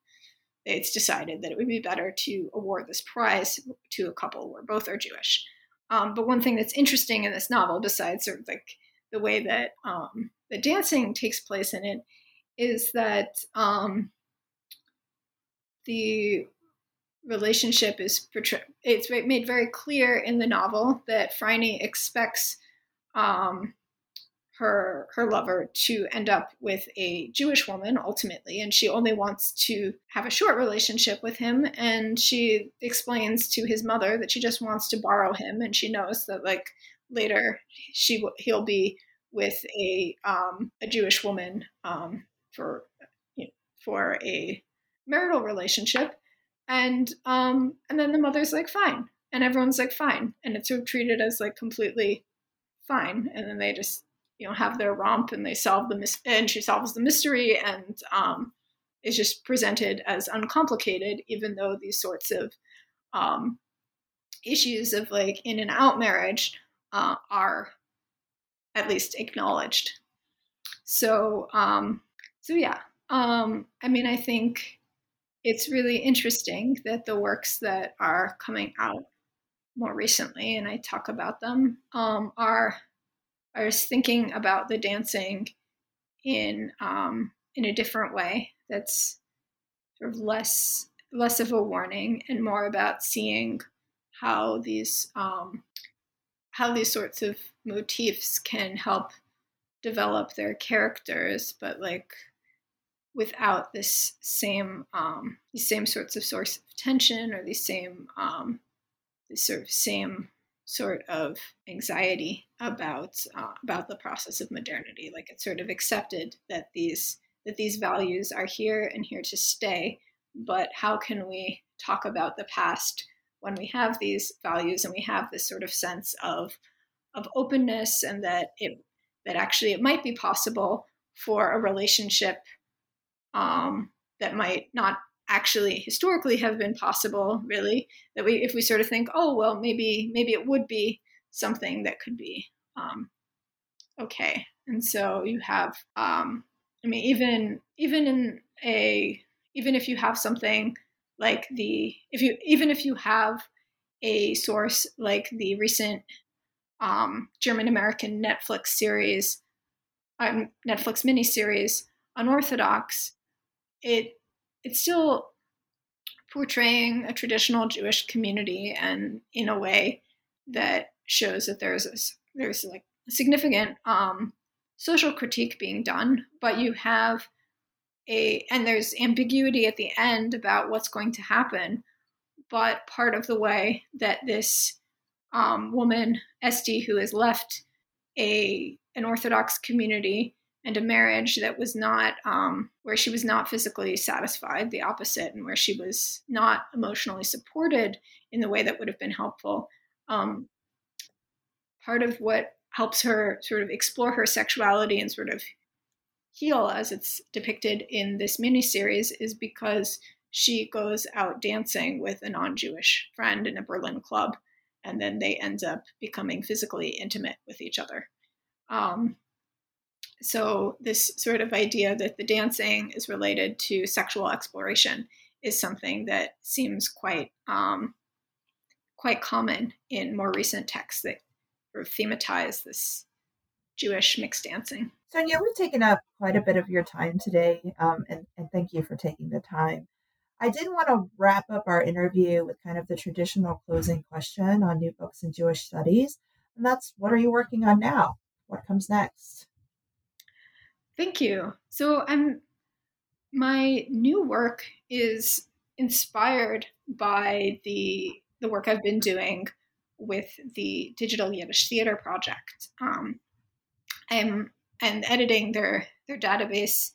it's decided that it would be better to award this prize to a couple where both are Jewish. Um, but one thing that's interesting in this novel, besides sort of like the way that um, the dancing takes place in it is that um, the relationship is portrayed. It's made very clear in the novel that Phryne expects um, her her lover to end up with a Jewish woman ultimately, and she only wants to have a short relationship with him. And she explains to his mother that she just wants to borrow him, and she knows that like later she he'll be with a um, a Jewish woman um, for you know, for a marital relationship, and um, and then the mother's like fine, and everyone's like fine, and it's sort of treated as like completely fine, and then they just you know have their romp and they solve the mis- and she solves the mystery and um, is just presented as uncomplicated, even though these sorts of um, issues of like in and out marriage uh, are at least acknowledged. So, um, so yeah, um, I mean, I think it's really interesting that the works that are coming out more recently, and I talk about them, um, are are thinking about the dancing in um, in a different way. That's sort of less less of a warning and more about seeing how these um, how these sorts of motifs can help develop their characters, but like without this same um, these same sorts of source of tension or these same um, this sort of same sort of anxiety about uh, about the process of modernity. Like it's sort of accepted that these that these values are here and here to stay, but how can we talk about the past when we have these values and we have this sort of sense of of openness and that it that actually it might be possible for a relationship um, that might not actually historically have been possible really. That we if we sort of think oh well maybe maybe it would be something that could be um, okay. And so you have um, i mean even even in a even if you have something like the if you even if you have a source like the recent um, German American Netflix series, um, Netflix miniseries Unorthodox, it it's still portraying a traditional Jewish community and in a way that shows that there's a, there's like significant um, social critique being done, but you have a and there's ambiguity at the end about what's going to happen but part of the way that this um, woman Esti, who has left a an Orthodox community and a marriage that was not um, where she was not physically satisfied, the opposite, and where she was not emotionally supported in the way that would have been helpful. Um, part of what helps her sort of explore her sexuality and sort of heal as it's depicted in this miniseries is because she goes out dancing with a non-Jewish friend in a Berlin club, and then they end up becoming physically intimate with each other. Um, so this sort of idea that the dancing is related to sexual exploration is something that seems quite um, quite common in more recent texts that sort of thematize this Jewish mixed dancing. Sonia, we've taken up quite a bit of your time today, um, and, and thank you for taking the time. I did want to wrap up our interview with kind of the traditional closing question on new books in Jewish studies. And that's what are you working on now? What comes next? Thank you. So I'm my new work is inspired by the the work I've been doing with the Digital Yiddish Theater Project. Um, I'm and editing their their database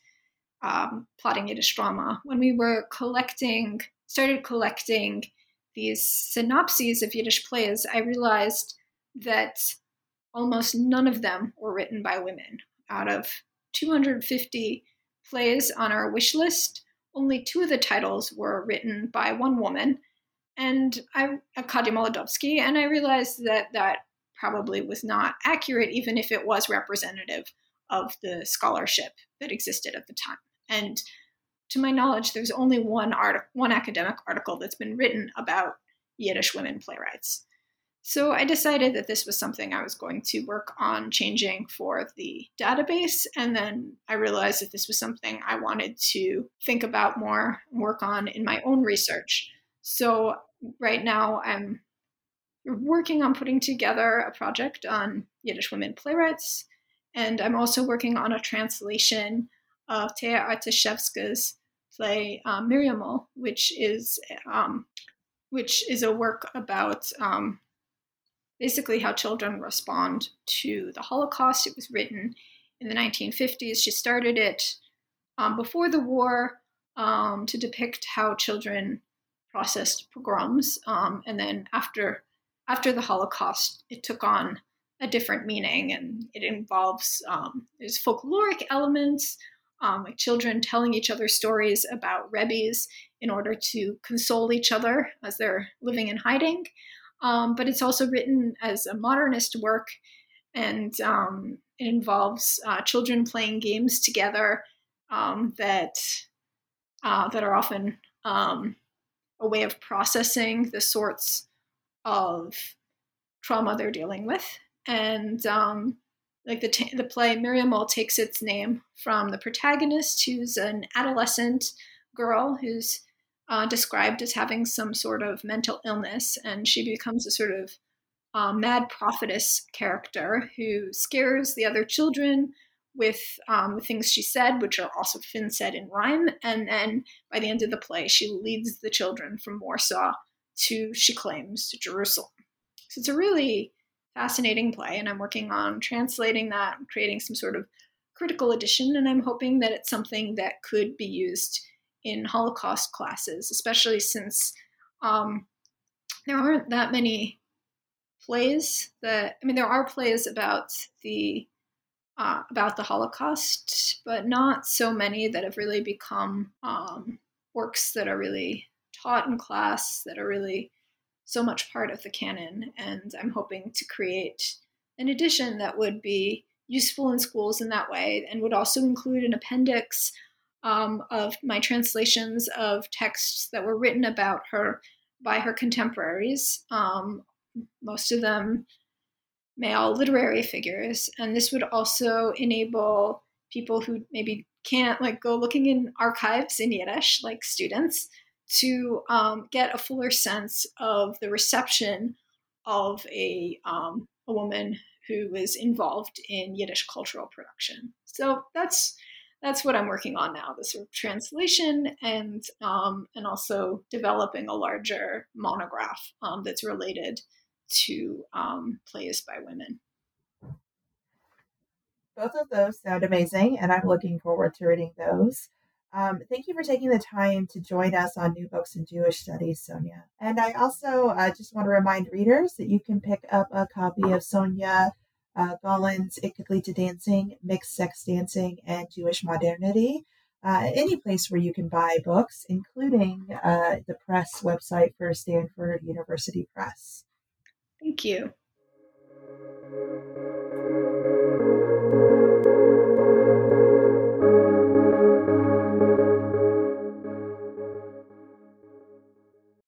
um, plotting Yiddish drama, when we were collecting, started collecting these synopses of Yiddish plays, I realized that almost none of them were written by women. out of 250 plays on our wish list, only two of the titles were written by one woman, and I, Kadia Molodovsky, and I realized that that probably was not accurate, even if it was representative of the scholarship that existed at the time. And to my knowledge, there's only one art, one academic article that's been written about Yiddish women playwrights. So I decided that this was something I was going to work on changing for the database. And then I realized that this was something I wanted to think about more and work on in my own research. So right now I'm working on putting together a project on Yiddish women playwrights. And I'm also working on a translation of Tea Artashevska's play um, Miriamol, which is um, which is a work about um, basically how children respond to the Holocaust. It was written in the 1950s. She started it um, before the war um, to depict how children processed pogroms, um, and then after after the Holocaust, it took on a different meaning, and it involves um, there's folkloric elements, um, like children telling each other stories about rebbes in order to console each other as they're living in hiding. Um, but it's also written as a modernist work, and um, it involves uh, children playing games together um, that uh, that are often um, a way of processing the sorts of trauma they're dealing with. And um, like the, t- the play Miriamol takes its name from the protagonist, who's an adolescent girl who's uh, described as having some sort of mental illness, and she becomes a sort of uh, mad prophetess character who scares the other children with um, the things she said, which are also Finn said in rhyme. And then by the end of the play, she leads the children from Warsaw to, she claims, Jerusalem. So it's a really fascinating play, and I'm working on translating that, creating some sort of critical edition, and I'm hoping that it's something that could be used in Holocaust classes, especially since um, there aren't that many plays that I mean there are plays about the uh, about the Holocaust, but not so many that have really become um, works that are really taught in class that are really so much part of the canon. And I'm hoping to create an edition that would be useful in schools in that way and would also include an appendix um, of my translations of texts that were written about her by her contemporaries, um, most of them male literary figures. And this would also enable people who maybe can't like go looking in archives in Yiddish, like students, to um, get a fuller sense of the reception of a, um, a woman who was involved in Yiddish cultural production. So that's that's what I'm working on now: the sort of translation and um, and also developing a larger monograph um, that's related to um, plays by women. Both of those sound amazing, and I'm looking forward to reading those. Um, thank you for taking the time to join us on New Books in Jewish Studies, Sonia. And I also uh, just want to remind readers that you can pick up a copy of Sonia uh, It Could Lead to Dancing, Mixed Sex Dancing, and Jewish Modernity. Uh, any place where you can buy books, including uh, the press website for Stanford University Press. Thank you.